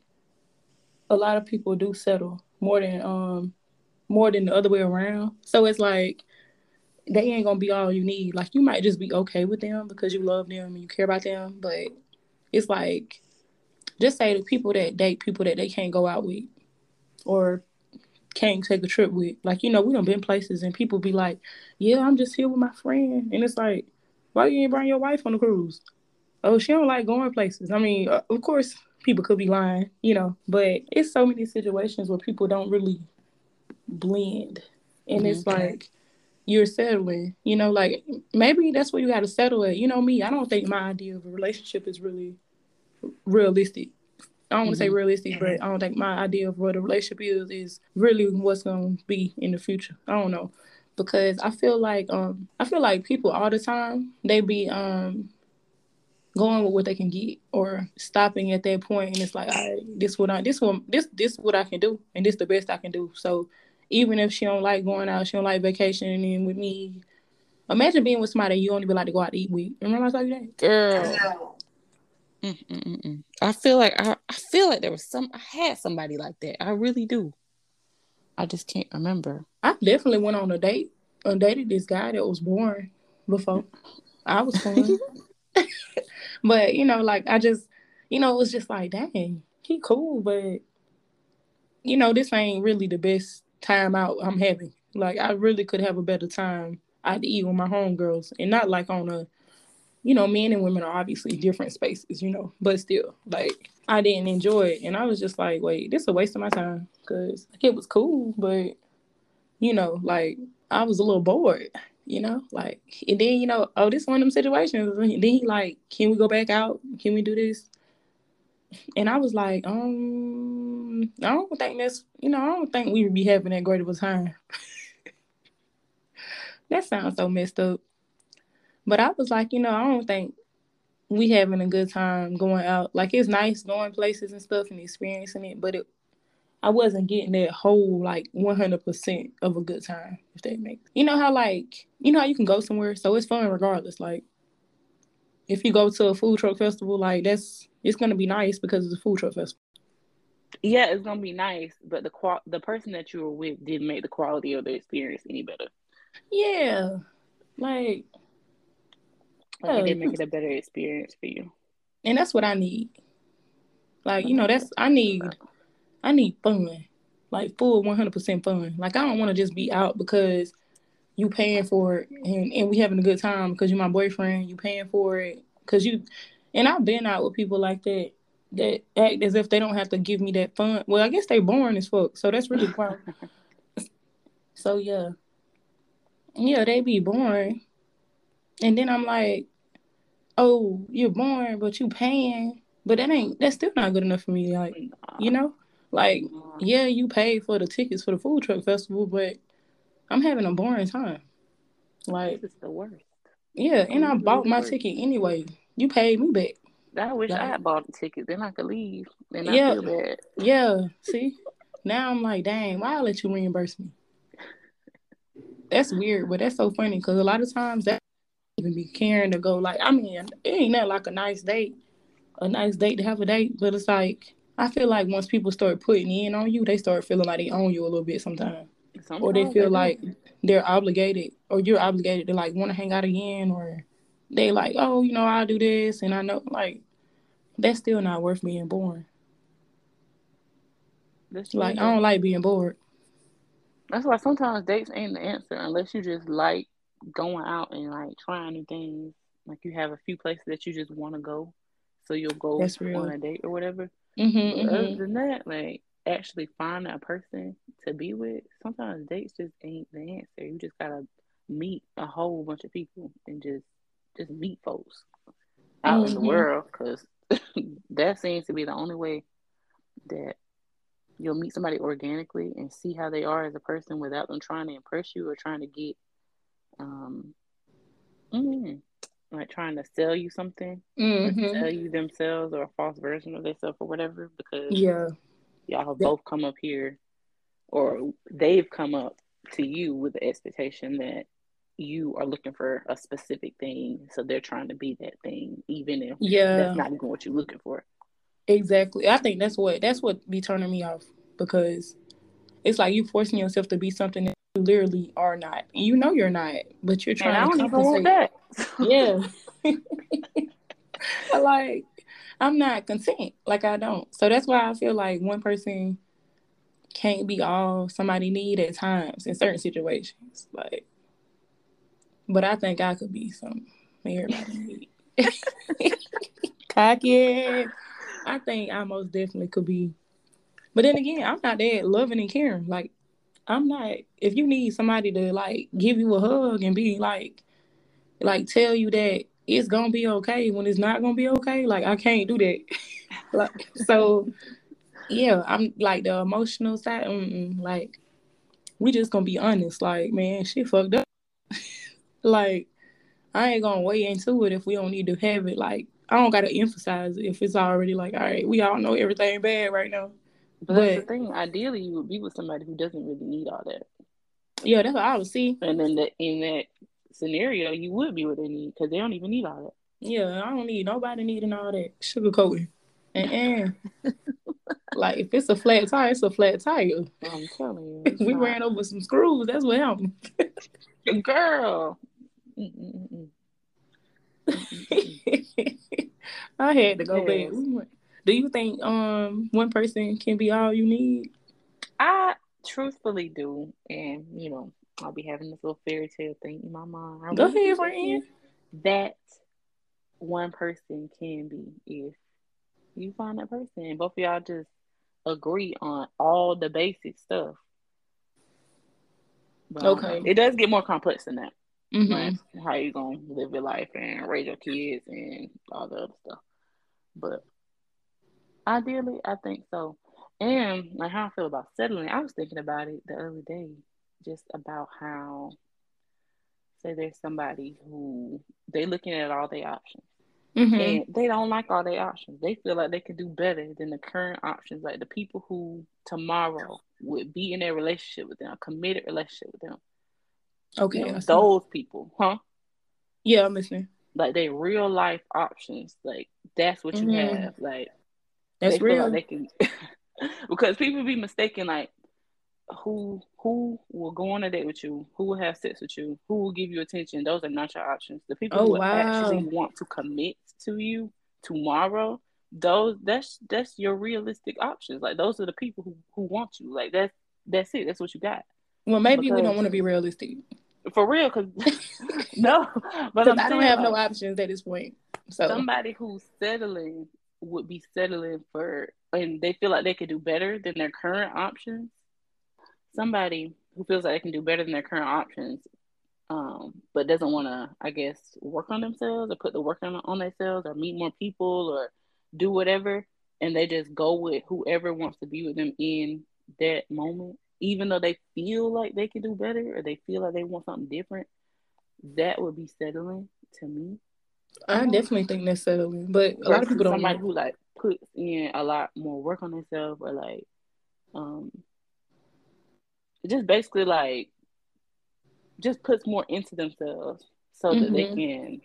a lot of people do settle more than um more than the other way around. So it's like they ain't gonna be all you need. Like you might just be okay with them because you love them and you care about them, but it's like just say the people that date people that they can't go out with or can't take a trip with. Like, you know, we done been places and people be like, Yeah, I'm just here with my friend. And it's like, why you ain't bring your wife on the cruise? Oh, she don't like going places. I mean, uh, of course, people could be lying, you know, but it's so many situations where people don't really blend. And mm-hmm. it's like you're settling, you know, like maybe that's where you got to settle at. You know, me, I don't think my idea of a relationship is really realistic. I don't want to mm-hmm. say realistic, but I don't think my idea of what a relationship is is really what's gonna be in the future. I don't know because I feel like um I feel like people all the time they be um going with what they can get or stopping at that point and it's like all right this what I this one this this what I can do and this the best I can do. So even if she don't like going out, she don't like vacationing with me. Imagine being with somebody you only be like to go out to eat with. Remember I told you that? Girl. Mm-mm-mm. I feel like I, I feel like there was some I had somebody like that. I really do. I just can't remember. I definitely went on a date and dated this guy that was born before I was born. but you know, like I just, you know, it was just like, dang, he cool, but you know, this ain't really the best time out I'm having. Like I really could have a better time I'd eat with my homegirls and not like on a you know, men and women are obviously different spaces, you know, but still, like, I didn't enjoy it. And I was just like, wait, this is a waste of my time because it was cool, but, you know, like, I was a little bored, you know, like, and then, you know, oh, this one of them situations. And then he, like, can we go back out? Can we do this? And I was like, um, I don't think that's, you know, I don't think we would be having that great of a time. that sounds so messed up. But I was like, you know, I don't think we having a good time going out. Like it's nice going places and stuff and experiencing it, but it I wasn't getting that whole like 100% of a good time, if that makes. You know how like you know how you can go somewhere, so it's fun regardless. Like if you go to a food truck festival, like that's it's gonna be nice because it's a food truck festival. Yeah, it's gonna be nice, but the qual the person that you were with didn't make the quality of the experience any better. Yeah, like like it didn't make it a better experience for you. And that's what I need. Like, you know, that's I need I need fun. Like full one hundred percent fun. Like I don't wanna just be out because you paying for it and, and we having a good time because you're my boyfriend, you paying for it. Cause you and I've been out with people like that that act as if they don't have to give me that fun. Well, I guess they born as fuck, so that's really fun. so yeah. Yeah, they be boring. And then I'm like, oh, you're born, but you paying, but that ain't that's still not good enough for me. Like, you know, like mm-hmm. yeah, you paid for the tickets for the food truck festival, but I'm having a boring time. Like it's the worst. Yeah, and I mm-hmm. bought my ticket anyway. You paid me back. I wish like, I had bought the ticket. Then I could leave. Then I yeah, feel bad. Yeah. See, now I'm like, dang, why I let you reimburse me? That's weird, but that's so funny because a lot of times that even be caring to go. Like, I mean, it ain't that like a nice date, a nice date to have a date, but it's like I feel like once people start putting in on you, they start feeling like they own you a little bit sometimes, sometimes or they feel they like they're obligated, or you're obligated to like want to hang out again, or they like, oh, you know, I'll do this, and I know like that's still not worth being born. That's like I don't like being bored. That's why sometimes dates ain't the answer unless you just like going out and like trying new things. Like you have a few places that you just want to go, so you'll go on a date or whatever. Mm-hmm, mm-hmm. Other than that, like actually finding a person to be with, sometimes dates just ain't the answer. You just gotta meet a whole bunch of people and just just meet folks out mm-hmm. in the mm-hmm. world because that seems to be the only way that you'll meet somebody organically and see how they are as a person without them trying to impress you or trying to get um, mm, like trying to sell you something, mm-hmm. sell you themselves or a false version of themselves or whatever. Because yeah, y'all have both come up here, or they've come up to you with the expectation that you are looking for a specific thing, so they're trying to be that thing, even if yeah, that's not even what you're looking for. Exactly. I think that's what that's what be turning me off because it's like you forcing yourself to be something that you literally are not. You know you're not, but you're trying and to compensate. that. yeah. like I'm not content. Like I don't. So that's why I feel like one person can't be all somebody need at times in certain situations. Like, but I think I could be some everybody need. Cocky. I think I most definitely could be. But then again, I'm not that loving and caring. Like, I'm like, If you need somebody to like give you a hug and be like, like tell you that it's gonna be okay when it's not gonna be okay, like I can't do that. like, so yeah, I'm like the emotional side. like, we just gonna be honest. Like, man, she fucked up. like, I ain't gonna weigh into it if we don't need to have it. Like, I don't gotta emphasize if it's already like, all right, we all know everything bad right now. But, but that's the thing. Ideally, you would be with somebody who doesn't really need all that. Yeah, that's what I would see. And then the, in that scenario, you would be what they need because they don't even need all that. Yeah, I don't need nobody needing all that sugar coating. And like if it's a flat tire, it's a flat tire. I'm telling you, we not. ran over some screws. That's what happened. Girl. I had to go yes. back. Do you think um one person can be all you need? I truthfully do, and you know, I'll be having this little fairy tale thing in my mind. I go ahead, friend. That one person can be if you find that person, and both of y'all just agree on all the basic stuff. But, okay, um, it does get more complex than that. Mm-hmm. How you gonna live your life and raise your kids and all the other stuff. But ideally, I think so. And like how I feel about settling, I was thinking about it the other day, just about how say there's somebody who they looking at all their options. Mm-hmm. And they don't like all their options. They feel like they could do better than the current options. Like the people who tomorrow would be in a relationship with them, a committed relationship with them. Okay. You know, those people, huh? Yeah, I'm listening. Like they real life options. Like that's what you mm-hmm. have. Like that's real. Like they can because people be mistaken like who who will go on a date with you, who will have sex with you, who will give you attention. Those are not your options. The people oh, who wow. actually want to commit to you tomorrow, those that's that's your realistic options. Like those are the people who, who want you. Like that's that's it. That's what you got. Well, maybe because, we don't want to be realistic. For real, because no, but I don't have like, no options at this point. So somebody who's settling would be settling for, and they feel like they could do better than their current options somebody who feels like they can do better than their current options, um, but doesn't want to, I guess, work on themselves or put the work on, on themselves or meet more people or do whatever, and they just go with whoever wants to be with them in that moment, even though they feel like they can do better or they feel like they want something different, that would be settling to me. I definitely think that's settling, but a lot of people don't. Somebody know. who like puts in a lot more work on themselves or like um just basically like just puts more into themselves so mm-hmm. that they mm-hmm. can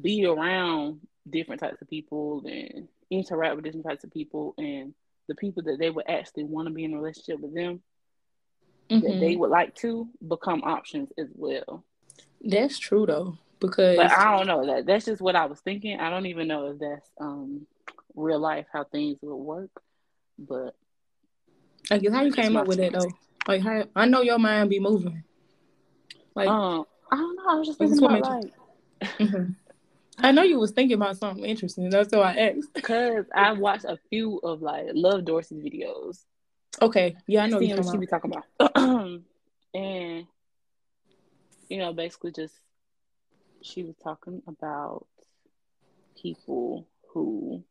be around different types of people and interact with different types of people and the people that they would actually want to be in a relationship with them mm-hmm. that they would like to become options as well. That's true though, because but I don't know that that's just what I was thinking. I don't even know if that's um real life how things would work, but I guess how you came up with it though. Like how I know your mind be moving. Like um, I don't know. I was just thinking about like. mm-hmm. I know you was thinking about something interesting. That's why I asked. Cause I watched a few of like Love Dorsey's videos. Okay, yeah, I know what she be talking about. and you know, basically, just she was talking about people who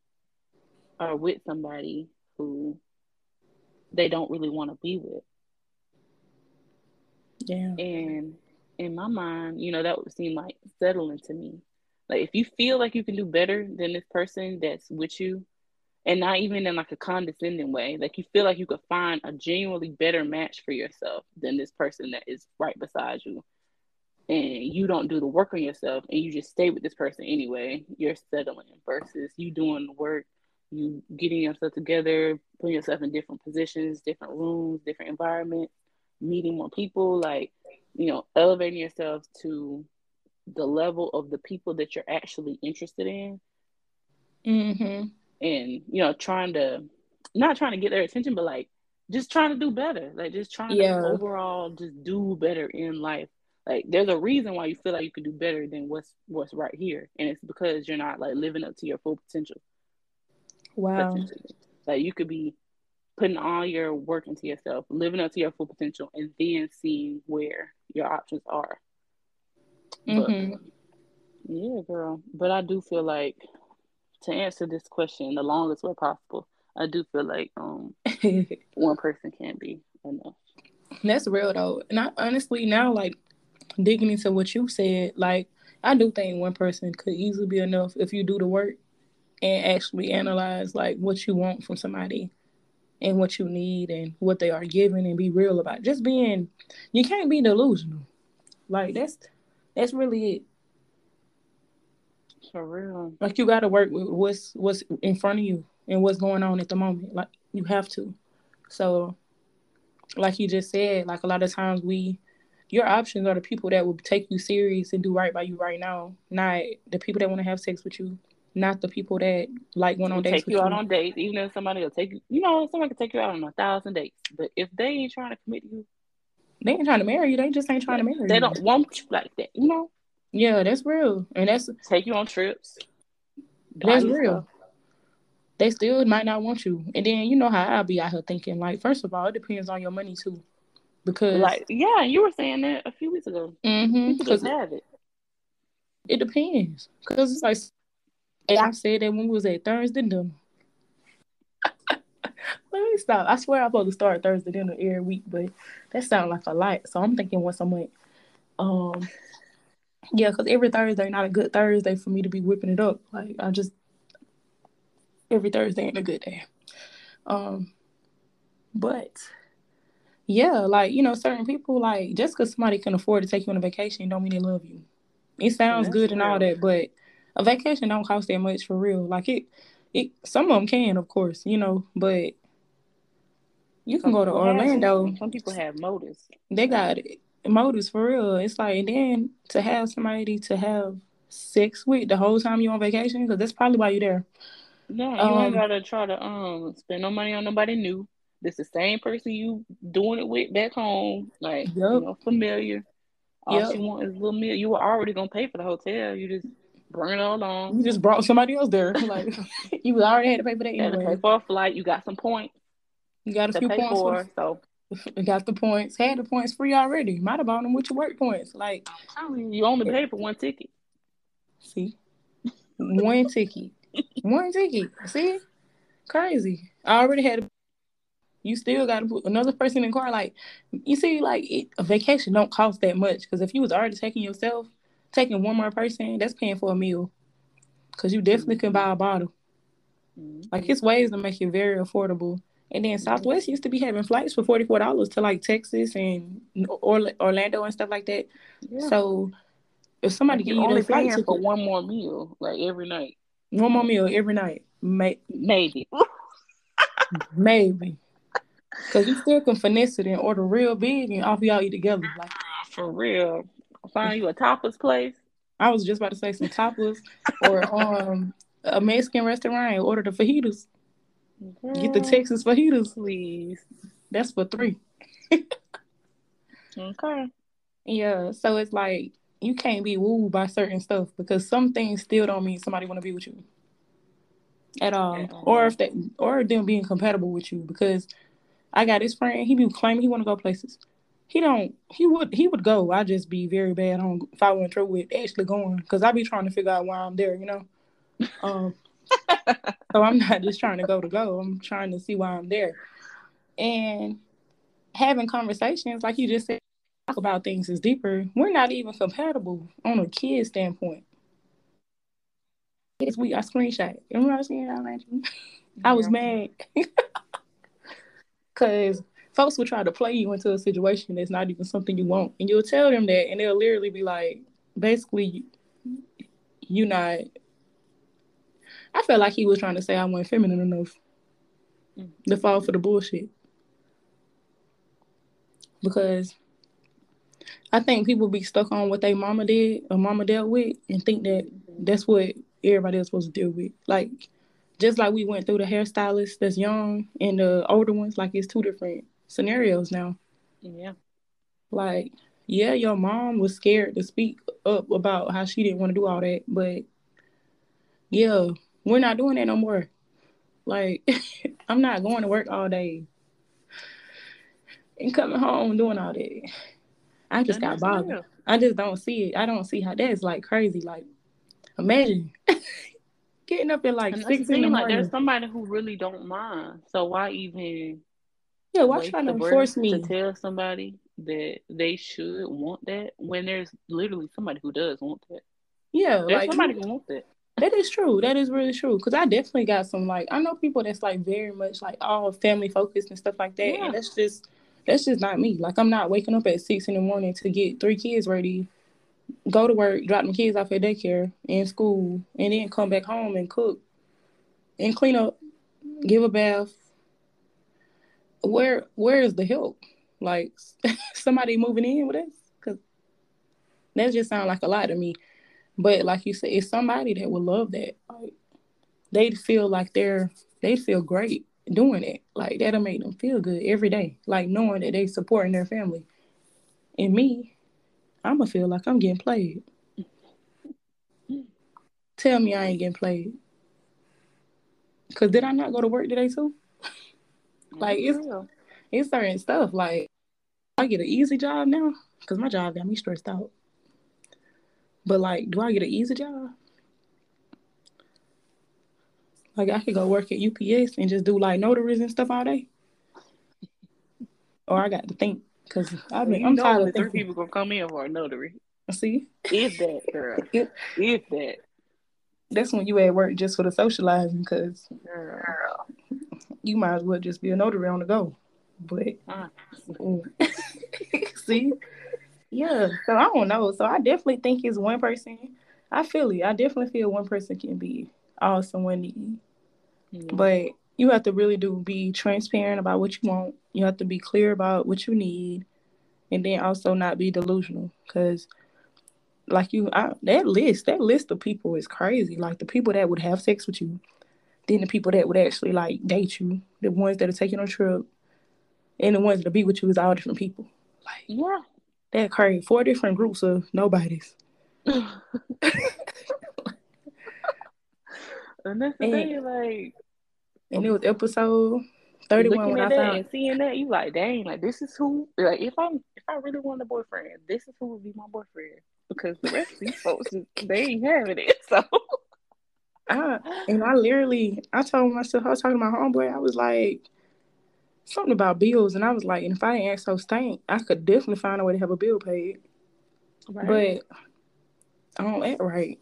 are with somebody who they don't really want to be with. Yeah. And in my mind, you know, that would seem like settling to me. Like if you feel like you can do better than this person that's with you, and not even in like a condescending way, like you feel like you could find a genuinely better match for yourself than this person that is right beside you, and you don't do the work on yourself and you just stay with this person anyway, you're settling versus you doing the work, you getting yourself together, putting yourself in different positions, different rooms, different environments meeting more people, like, you know, elevating yourself to the level of the people that you're actually interested in. Mm-hmm. And, you know, trying to, not trying to get their attention, but like just trying to do better. Like just trying yeah. to overall just do better in life. Like there's a reason why you feel like you could do better than what's what's right here, and it's because you're not like living up to your full potential. Wow. Like you could be putting all your work into yourself, living up to your full potential, and then seeing where your options are. Mm-hmm. But, yeah, girl. But I do feel like to answer this question the longest way possible, I do feel like um one person can't be enough. That's real though. And I honestly now like digging into what you said, like I do think one person could easily be enough if you do the work and actually analyze like what you want from somebody and what you need and what they are giving and be real about it. just being you can't be delusional. Like that's that's really it. For real. Like you got to work with what's what's in front of you and what's going on at the moment. Like you have to. So like you just said like a lot of times we your options are the people that will take you serious and do right by you right now not the people that want to have sex with you not the people that like went on dates. Take you out on dates, even if somebody will take you. You know, somebody can take you out on a thousand dates, but if they ain't trying to commit to you, they ain't trying to marry you. They just ain't trying to marry they you. They don't want you like that. You know. Yeah, that's real, and that's take you on trips. That's real. Stuff. They still might not want you, and then you know how I'll be out here thinking. Like, first of all, it depends on your money too, because like, yeah, you were saying that a few weeks ago. Mm-hmm. People just have it. It depends, because it's like and I said that when we was at Thursday dinner. Let me stop. I swear I'm supposed to start Thursday dinner every week, but that sounds like a lot. So I'm thinking once a month. Um, yeah, because every Thursday not a good Thursday for me to be whipping it up. Like I just every Thursday ain't a good day. Um, but yeah, like you know, certain people like just because somebody can afford to take you on a vacation don't mean they love you. It sounds good true. and all that, but a vacation don't cost that much for real. Like it, it some of them can, of course, you know, but you can some go to Orlando. Have, some people have motives. They got it. motives for real. It's like and then to have somebody to have sex with the whole time you're on vacation because that's probably why you're there. Yeah, you um, ain't gotta try to um spend no money on nobody new. This the same person you doing it with back home, like yep. you know, familiar. All yep. she want is a little meal. You were already gonna pay for the hotel. You just Bring it along. You just brought somebody else there. Like you already had to pay for that anyway. pay for a flight. You got some points. You got a few points. For, so you got the points. Had the points free already. Might have bought them with your work points. Like you only pay for one ticket. See, one ticket, one ticket. See, crazy. I already had. You still got to put another person in the car. Like you see, like it, a vacation don't cost that much because if you was already taking yourself taking one more person, that's paying for a meal. Cause you definitely can buy a bottle. Mm-hmm. Like it's ways to make it very affordable. And then Southwest used to be having flights for forty four dollars to like Texas and or- Orlando and stuff like that. Yeah. So if somebody give you only paying for one more meal, like every night. One more meal every night, May- maybe, maybe, because you still can finesse it and order real big and off y'all eat together. Like for real, find you a tapas place. I was just about to say some tapas or um a Mexican restaurant and order the fajitas. Girl, Get the Texas fajitas, please. That's for three. okay. Yeah, so it's like you can't be wooed by certain stuff because some things still don't mean somebody want to be with you at all, or if they or them being compatible with you. Because I got his friend, he be claiming he want to go places he don't he would he would go. I just be very bad on following through with actually going because I be trying to figure out why I'm there, you know. Um, so I'm not just trying to go to go. I'm trying to see why I'm there, and having conversations like you just said talk about things is deeper. We're not even compatible on a kid standpoint. This week I screenshot. Remember I was saying I was mad because folks will try to play you into a situation that's not even something you want, and you'll tell them that, and they'll literally be like, basically, you not. I felt like he was trying to say I wasn't feminine enough mm. to fall for the bullshit. Because I think people be stuck on what their mama did or mama dealt with and think that that's what everybody else supposed to deal with. Like just like we went through the hairstylist that's young and the older ones, like it's two different scenarios now. Yeah. Like, yeah, your mom was scared to speak up about how she didn't want to do all that, but yeah, we're not doing that no more. Like, I'm not going to work all day and coming home doing all that. I just got bothered. I just don't see it. I don't see how that's like crazy. Like, imagine getting up at like and six in the morning. Like, there's somebody who really don't mind. So why even? Yeah, why trying to force me to tell somebody that they should want that when there's literally somebody who does want that? Yeah, there's like somebody who wants that. That is true. That is really true. Cause I definitely got some like I know people that's like very much like all family focused and stuff like that. Yeah. And that's just that's just not me. Like I'm not waking up at six in the morning to get three kids ready, go to work, drop the kids off at daycare and school, and then come back home and cook and clean up, give a bath. Where where is the help? Like somebody moving in with us? Cause that just sounds like a lot to me. But like you said, it's somebody that would love that. Like they'd feel like they're they feel great doing it. Like that'll make them feel good every day. Like knowing that they supporting their family. And me, I'ma feel like I'm getting played. Tell me I ain't getting played. Cause did I not go to work today too? like it's it's certain stuff. Like I get an easy job now because my job got me stressed out. But like, do I get an easy job? Like I could go work at UPS and just do like notaries and stuff all day. Or I got to think because I mean I'm tired of three people gonna come in for a notary. See, if that girl, if that. That's when you at work just for the socializing, because you might as well just be a notary on the go. But uh. see, yeah. So I don't know. So I definitely think it's one person. I feel it. I definitely feel one person can be all someone need. Mm-hmm. But you have to really do be transparent about what you want. You have to be clear about what you need, and then also not be delusional. Because, like you, I, that list, that list of people is crazy. Like the people that would have sex with you, then the people that would actually like date you, the ones that are taking on a trip, and the ones that will be with you is all different people. Like yeah, that crazy. Four different groups of nobodies. And that's the and, thing, like, and it was episode thirty one when I found and seeing that you like, dang, like this is who, like if I'm if I really want a boyfriend, this is who would be my boyfriend because the rest of these folks they ain't having it. So, I and I literally I told myself I was talking to my homeboy, I was like something about bills, and I was like, and if I didn't ask so stank, I could definitely find a way to have a bill paid. Right. But I don't act right.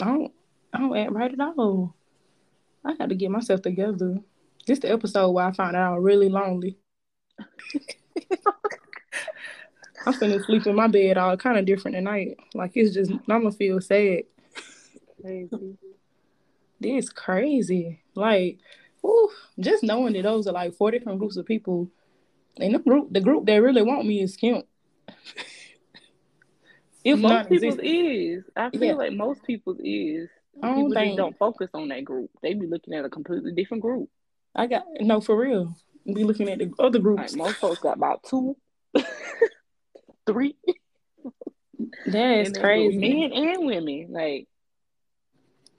I don't I don't act right at all. I had to get myself together. This the episode where I found out I'm really lonely. I'm finna sleep in my bed all kind of different tonight. Like it's just I'm gonna feel sad. Crazy. This crazy. Like, ooh, just knowing that those are like four different groups of people, and the group the group that really want me is Skimp. if most people's is, I feel yeah. like most people's is. I don't think don't focus on that group. They be looking at a completely different group. I got no for real. Be looking at the other groups. Like most folks got about two, three. That's crazy. Men and women, like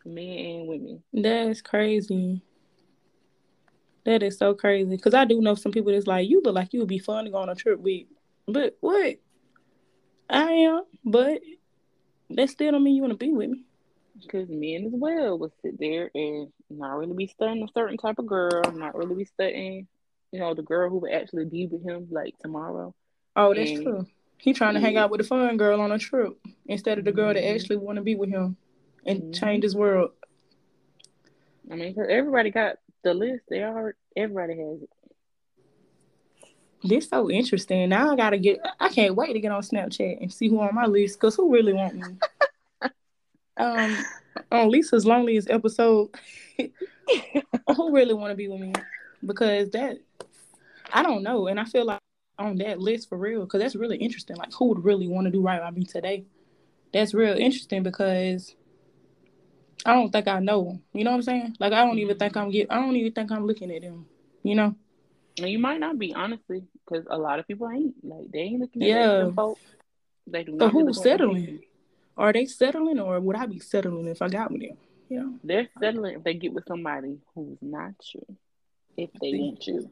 men and women. That's crazy. That is so crazy. Cause I do know some people that's like, you look like you would be fun to go on a trip with. But what? I am, but that still don't mean you want to be with me because men as well will sit there and not really be studying a certain type of girl, not really be studying, you know, the girl who would actually be with him like tomorrow. Oh, that's and, true. He trying to hang out with a fun girl on a trip instead of the girl that mm-hmm. actually want to be with him and mm-hmm. change his world. I mean, cause everybody got the list. They are everybody has it. This so interesting. Now I gotta get. I can't wait to get on Snapchat and see who on my list. Cause who really want me? um on Lisa's loneliest episode, who really want to be with me? Because that I don't know, and I feel like on that list for real, because that's really interesting. Like, who would really want to do right by me today? That's real interesting because I don't think I know them. You know what I'm saying? Like I don't even think I'm get. I don't even think I'm looking at them. You know. And you might not be honestly, because a lot of people ain't like they ain't looking at yeah. folks. They do not. But who's settling? Are they settling, or would I be settling if I got with them? You know. They're settling if they get with somebody who's not you. If they want you.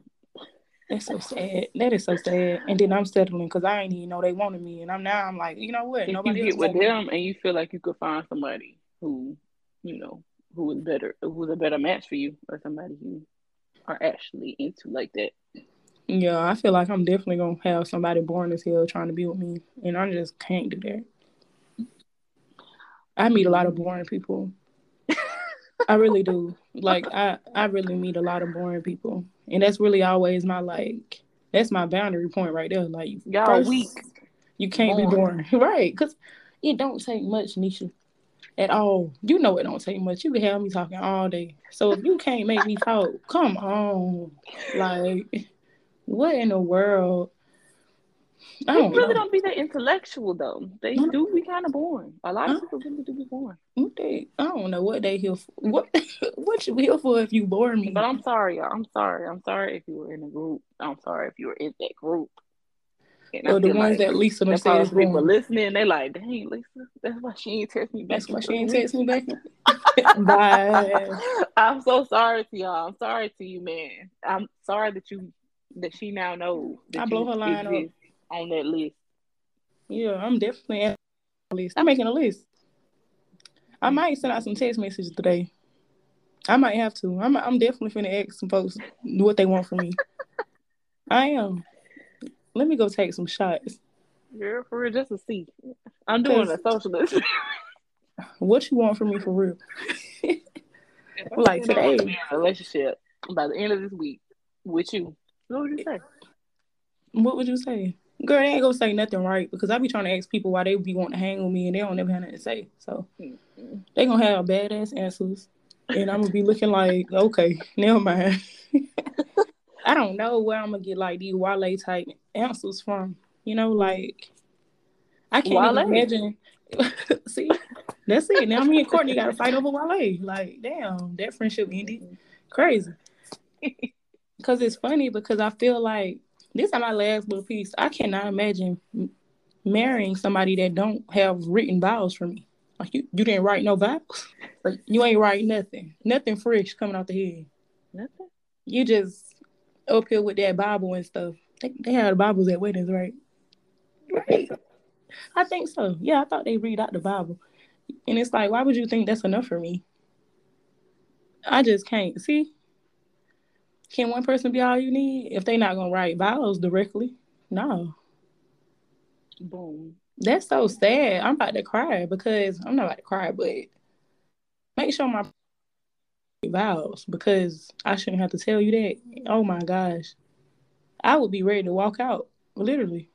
That's so sad. That is so sad. And then I'm settling because I ain't even know they wanted me, and I'm now I'm like, you know what? If Nobody you get with them, me. and you feel like you could find somebody who, you know, who is better, who's a better match for you, or somebody who are actually into like that. Yeah, I feel like I'm definitely gonna have somebody born as hell trying to be with me, and I just can't do that. I meet a lot of boring people. I really do. Like I, I really meet a lot of boring people, and that's really always my like. That's my boundary point right there. Like y'all first, weak. You can't boring. be boring, right? Because it don't take much, Nisha, at all. You know it don't take much. You can have me talking all day. So if you can't make me talk, come on. Like, what in the world? I don't really know. don't be that intellectual though. They do be kind of boring. A lot of people really do be boring. They, I don't know what they here for. What what you here for if you bore me? But I'm sorry, y'all. I'm sorry. I'm sorry if you were in a group. I'm sorry if you were in that group. And the ones like, that Lisa that's said people listening. They like, dang, Lisa, that's why she ain't text me back. That's why she ain't text me back. Bye. I'm so sorry to y'all. I'm sorry to you, man. I'm sorry that you that she now knows. I blow her line up on that list. Yeah, I'm definitely at a list. I'm making a list. I hmm. might send out some text messages today. I might have to. I'm I'm definitely finna ask some folks what they want from me. I am. Let me go take some shots. Yeah, for real, just to see. I'm doing a socialist. what you want from me for real? like today. Relationship by the end of this week with you. What would you say? What would you say? Girl, they ain't gonna say nothing right because I be trying to ask people why they be wanting to hang with me and they don't never have nothing to say. So mm-hmm. they gonna have badass answers, and I'm gonna be looking like, okay, never mind. I don't know where I'm gonna get like these Wale type answers from. You know, like I can't imagine. See, that's it. Now me and Courtney got to fight over Wale. Like, damn, that friendship ended. Crazy. Because it's funny because I feel like this is my last little piece. I cannot imagine marrying somebody that don't have written vows for me. Like you, you didn't write no vows. Like you ain't write nothing. Nothing fresh coming out the head. Nothing. You just up here with that Bible and stuff. They, they had the Bibles at weddings, right? Right. I think so. Yeah, I thought they read out the Bible. And it's like, why would you think that's enough for me? I just can't. See, can one person be all you need if they not gonna write vows directly? No. Boom. That's so sad. I'm about to cry because I'm not about to cry, but make sure my vows because I shouldn't have to tell you that. Oh my gosh. I would be ready to walk out, literally.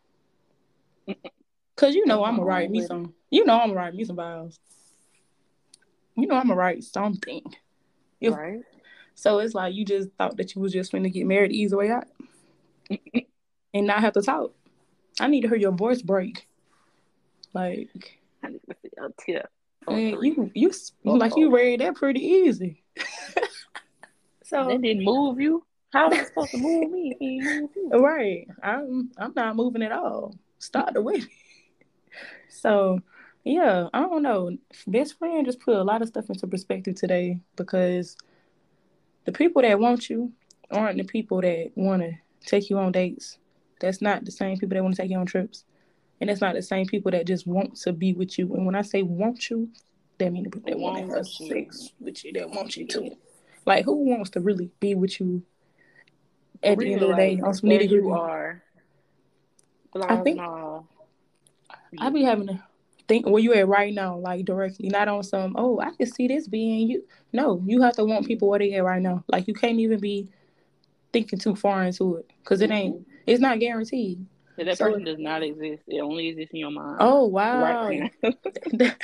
Cause you know I'm gonna write me some. You know I'm gonna write me some vows. You know I'm gonna write something. If, right. So it's like you just thought that you was just going to get married easy way out and not have to talk. I need to hear your voice break. Like I need to see your tip. Oh, and you you Uh-oh. like you oh. read that pretty easy. so they didn't move you. How am I supposed to move me? Right. I'm I'm not moving at all. Start the wedding. so yeah, I don't know. Best friend just put a lot of stuff into perspective today because the people that want you aren't the people that want to take you on dates. That's not the same people that want to take you on trips. And it's not the same people that just want to be with you. And when I say want you, that means the people that want to have sex with you, that want you to. Like, who wants to really be with you at the end of the day on some nitty gritty? are. I think I be having to think where you at right now, like directly, not on some, oh, I can see this being you. No, you have to want people where they at right now. Like you can't even be thinking too far into it because it ain't, mm-hmm. it's not guaranteed. That so, person does not exist. It only exists in your mind. Oh wow. Right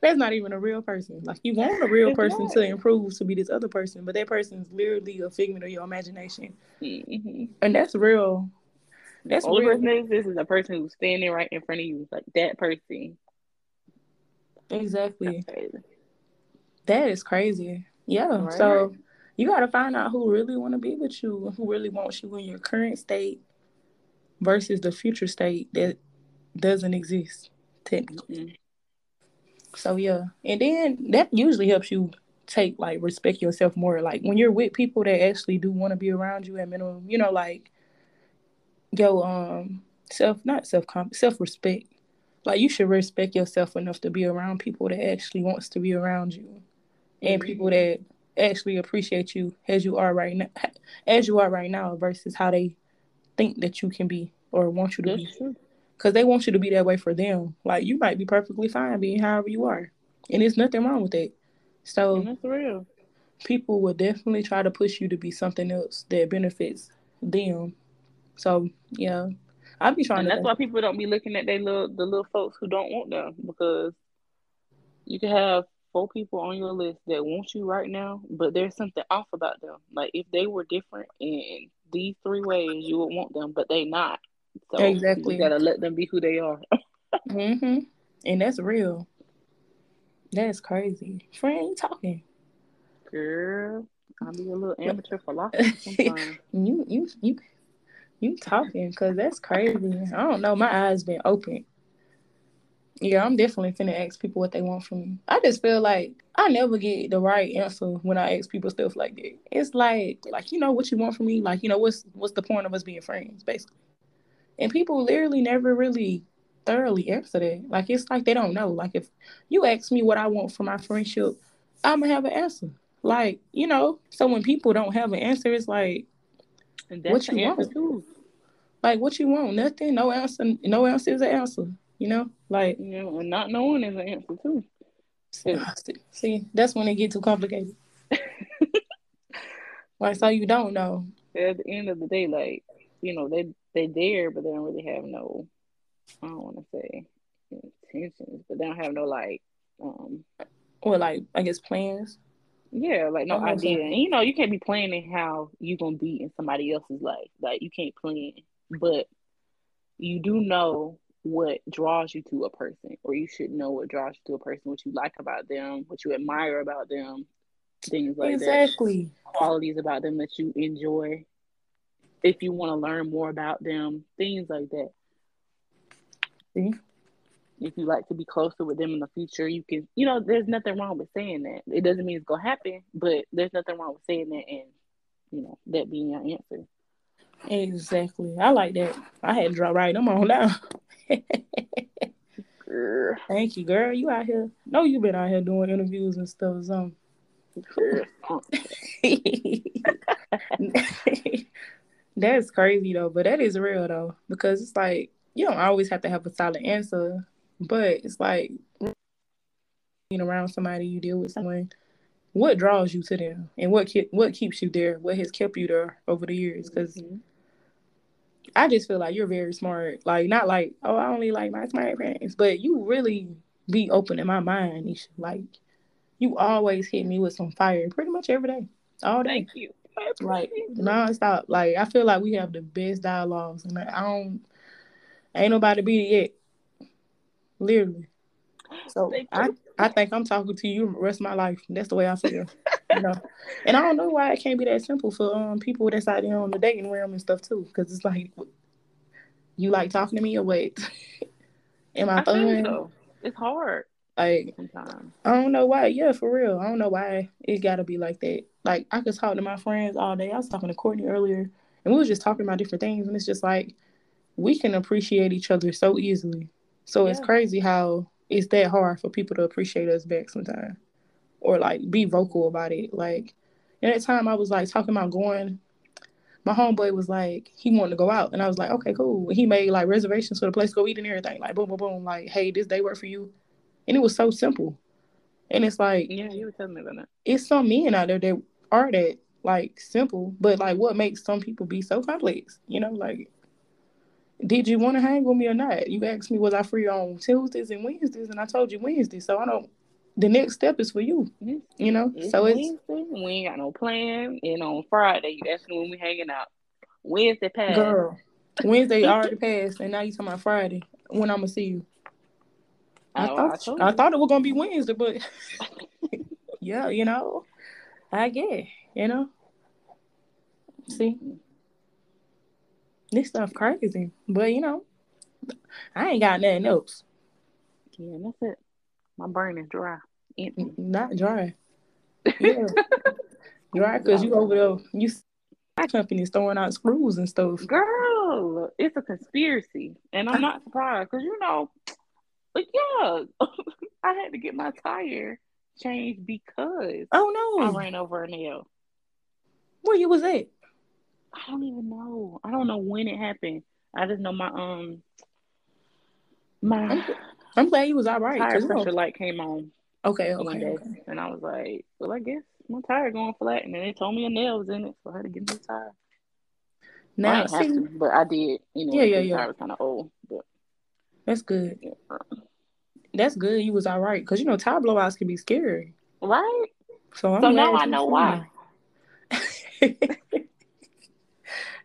That's not even a real person. Like you want a real person to improve to be this other person, but that person's literally a figment of your imagination. Mm-hmm. And that's real. That's the only real. person that exists is a person who's standing right in front of you. Like that person Exactly. That is crazy. Yeah. Right. So you got to find out who really want to be with you, who really wants you in your current state versus the future state that doesn't exist technically. Mm-hmm. So yeah, and then that usually helps you take like respect yourself more. Like when you're with people that actually do want to be around you at minimum, you know, like yo um self not self self respect. Like you should respect yourself enough to be around people that actually wants to be around you, and people that actually appreciate you as you are right now, as you are right now, versus how they think that you can be or want you to That's be. Because they want you to be that way for them. Like you might be perfectly fine being however you are, and there's nothing wrong with that. So and that's real. People will definitely try to push you to be something else that benefits them. So yeah, I be trying. And that's why people don't be looking at they little the little folks who don't want them because you can have four people on your list that want you right now, but there's something off about them. Like if they were different in these three ways, you would want them, but they not. So exactly, you gotta let them be who they are. mm-hmm. And that's real. That's crazy. Friend, you talking? Girl, I'll be a little amateur philosopher you you you you talking because that's crazy. I don't know. My eyes been open. Yeah, I'm definitely finna ask people what they want from me. I just feel like I never get the right answer when I ask people stuff like that. It's like, like you know what you want from me. Like you know what's what's the point of us being friends, basically. And people literally never really thoroughly answer that. Like it's like they don't know. Like if you ask me what I want for my friendship, I'm gonna have an answer. Like you know, so when people don't have an answer, it's like and that's what you want. Too. Like what you want? Nothing. No answer. No answer is an answer. You know, like you know, and not knowing is an answer too. See, that's when it get too complicated. like so you don't know. At the end of the day, like you know, they they there, but they don't really have no. I don't want to say intentions, but they don't have no like. um Or like I guess plans. Yeah, like no idea. And you know, you can't be planning how you're gonna be in somebody else's life. Like you can't plan, but you do know what draws you to a person, or you should know what draws you to a person, what you like about them, what you admire about them, things like exactly. that. Exactly. Qualities about them that you enjoy. If you want to learn more about them, things like that. See? If you like to be closer with them in the future, you can, you know, there's nothing wrong with saying that. It doesn't mean it's gonna happen, but there's nothing wrong with saying that and, you know, that being your answer. Exactly. I like that. I had to drop right. I'm on now. Thank you, girl. You out here? No, you been out here doing interviews and stuff. So. That's crazy though, but that is real though because it's like you don't always have to have a solid answer but it's like being around somebody you deal with someone, what draws you to them, and what ke- what keeps you there? What has kept you there over the years? Because mm-hmm. I just feel like you're very smart. Like not like oh I only like my smart friends, but you really be open in my mind. Like you always hit me with some fire pretty much every day, all day. Thank you. Like nonstop. Like I feel like we have the best dialogues, and I don't ain't nobody beat it yet. Literally. So I, I think I'm talking to you the rest of my life. That's the way I feel. you know. And I don't know why it can't be that simple for um people that's out there on the dating realm and stuff too. Cause it's like you like talking to me or what? Am I, I fun? So. It's hard. Like sometimes. I don't know why. Yeah, for real. I don't know why it gotta be like that. Like I could talk to my friends all day. I was talking to Courtney earlier and we were just talking about different things and it's just like we can appreciate each other so easily. So yeah. it's crazy how it's that hard for people to appreciate us back sometimes or like be vocal about it. Like at that time I was like talking about going my homeboy was like he wanted to go out and I was like, okay, cool. He made like reservations for the place to go eat and everything. Like boom, boom, boom. Like, hey, this day work for you. And it was so simple. And it's like Yeah, you were telling me about that. It's some men out there that are that like simple, but like what makes some people be so complex, you know, like did you want to hang with me or not? You asked me was I free on Tuesdays and Wednesdays, and I told you Wednesday. So I don't. The next step is for you. Mm-hmm. You know, it's so it's Wednesday. We ain't got no plan. And on Friday, you asked me when we hanging out. Wednesday passed. Girl, Wednesday already passed, and now you talking about Friday when I'm gonna see you. I, oh, thought I, I thought it was gonna be Wednesday, but yeah, you know, I get, you know. See, this stuff crazy, but you know, I ain't got nothing else. Yeah, that's it. My brain is dry. Empty. Not dry. Yeah, dry because you over there. You companies throwing out screws and stuff. Girl, it's a conspiracy, and I'm not surprised because you know, like, yeah, I had to get my tire changed because oh no, I ran over a nail. Where you was at? I don't even know. I don't know when it happened. I just know my um my I'm, glad you was all right. Tire pressure light came on. Okay, okay, okay. And I was like, well, I guess my tire going flat, and then they told me a nail was in it, so I had to get a new tire. Now, I see, to, but I did. You know, yeah, yeah, yeah. Tire was kind of old, but that's good. Yeah. That's good. You was all right because you know tire blowouts can be scary, right? So, I'm so now I know why.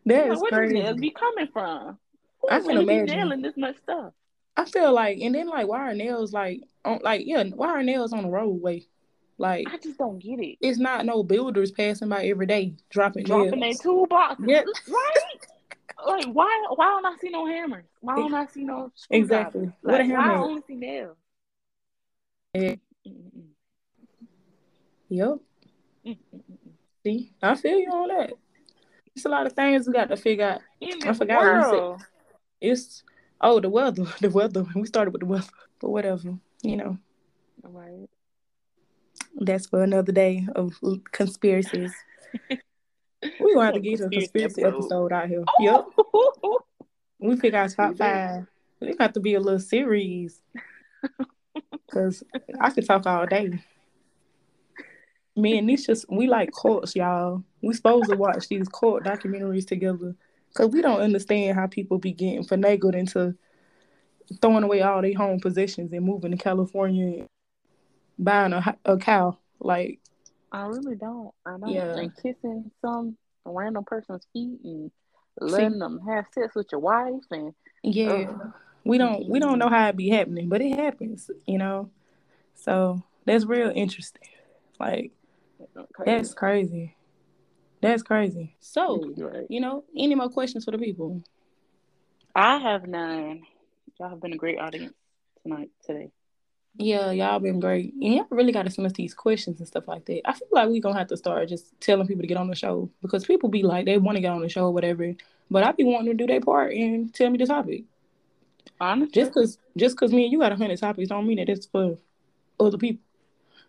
That is where crazy. nails be coming from? Who I can imagine nailing this much stuff. I feel like, and then like, why are nails like on like yeah, why are nails on the roadway? Like I just don't get it. It's not no builders passing by every day dropping dropping their toolboxes, yeah. right? like why why don't I see no hammers? Why don't I see no exactly? Like, what a hammer? Why I only see nails? Yeah. Yep. See, I feel you on that. It's a lot of things we got to figure out. In I forgot world. It's oh the weather, the weather. We started with the weather, but whatever, you know. All right. That's for another day of conspiracies. we gonna get a conspiracy episode, episode out here. Oh. Yep. we pick our top five. We got to be a little series. Cause I could talk all day. Me and Nisha, we like cults, y'all. We supposed to watch these cult documentaries together. Cause we don't understand how people be getting finagled into throwing away all their home possessions and moving to California and buying a, a cow. Like I really don't. I don't. Yeah. And kissing some random person's feet and letting See, them have sex with your wife and yeah. Uh, we don't we don't know how it be happening, but it happens, you know. So that's real interesting. Like crazy. that's crazy. That's crazy. So, right. you know, any more questions for the people? I have none. Y'all have been a great audience tonight, today. Yeah, y'all been great. And y'all really got to send us these questions and stuff like that. I feel like we're going to have to start just telling people to get on the show because people be like, they want to get on the show or whatever. But I be wanting to do their part and tell me the topic. Honestly. Just because just cause me and you got a 100 topics don't mean that it's for other people.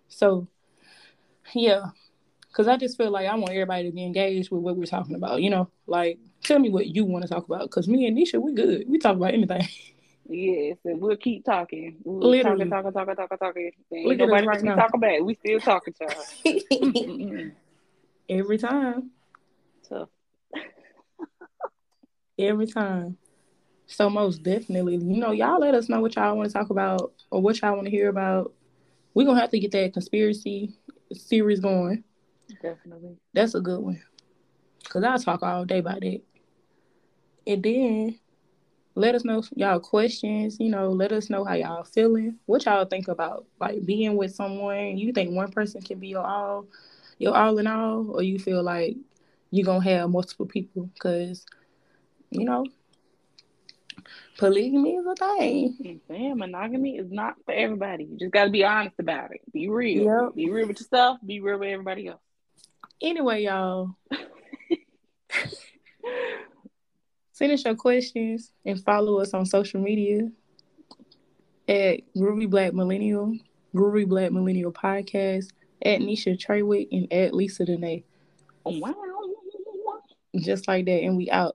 So, yeah. Because I just feel like I want everybody to be engaged with what we're talking about. You know, like, tell me what you want to talk about. Because me and Nisha, we good. We talk about anything. Yes, and we'll keep talking. We'll Literally. talking, talking, talking, talking, talking. Ain't nobody right now. talking back. We still talking to her. Every time. Tough. Every time. So most definitely, you know, y'all let us know what y'all want to talk about or what y'all want to hear about. We're gonna have to get that conspiracy series going. Definitely. That's a good one. Cause I'll talk all day about it. And then let us know y'all questions, you know, let us know how y'all feeling. What y'all think about like being with someone. You think one person can be your all your all in all, or you feel like you're gonna have multiple people because you know polygamy is a thing. Man, monogamy is not for everybody. You just gotta be honest about it. Be real. Yep. Be real with yourself. Be real with everybody else. Anyway, y'all. Send us your questions and follow us on social media at Groovy Black Millennial, Groovy Black Millennial Podcast, at Nisha Treywick, and at Lisa Dene. Oh, wow. Just like that, and we out.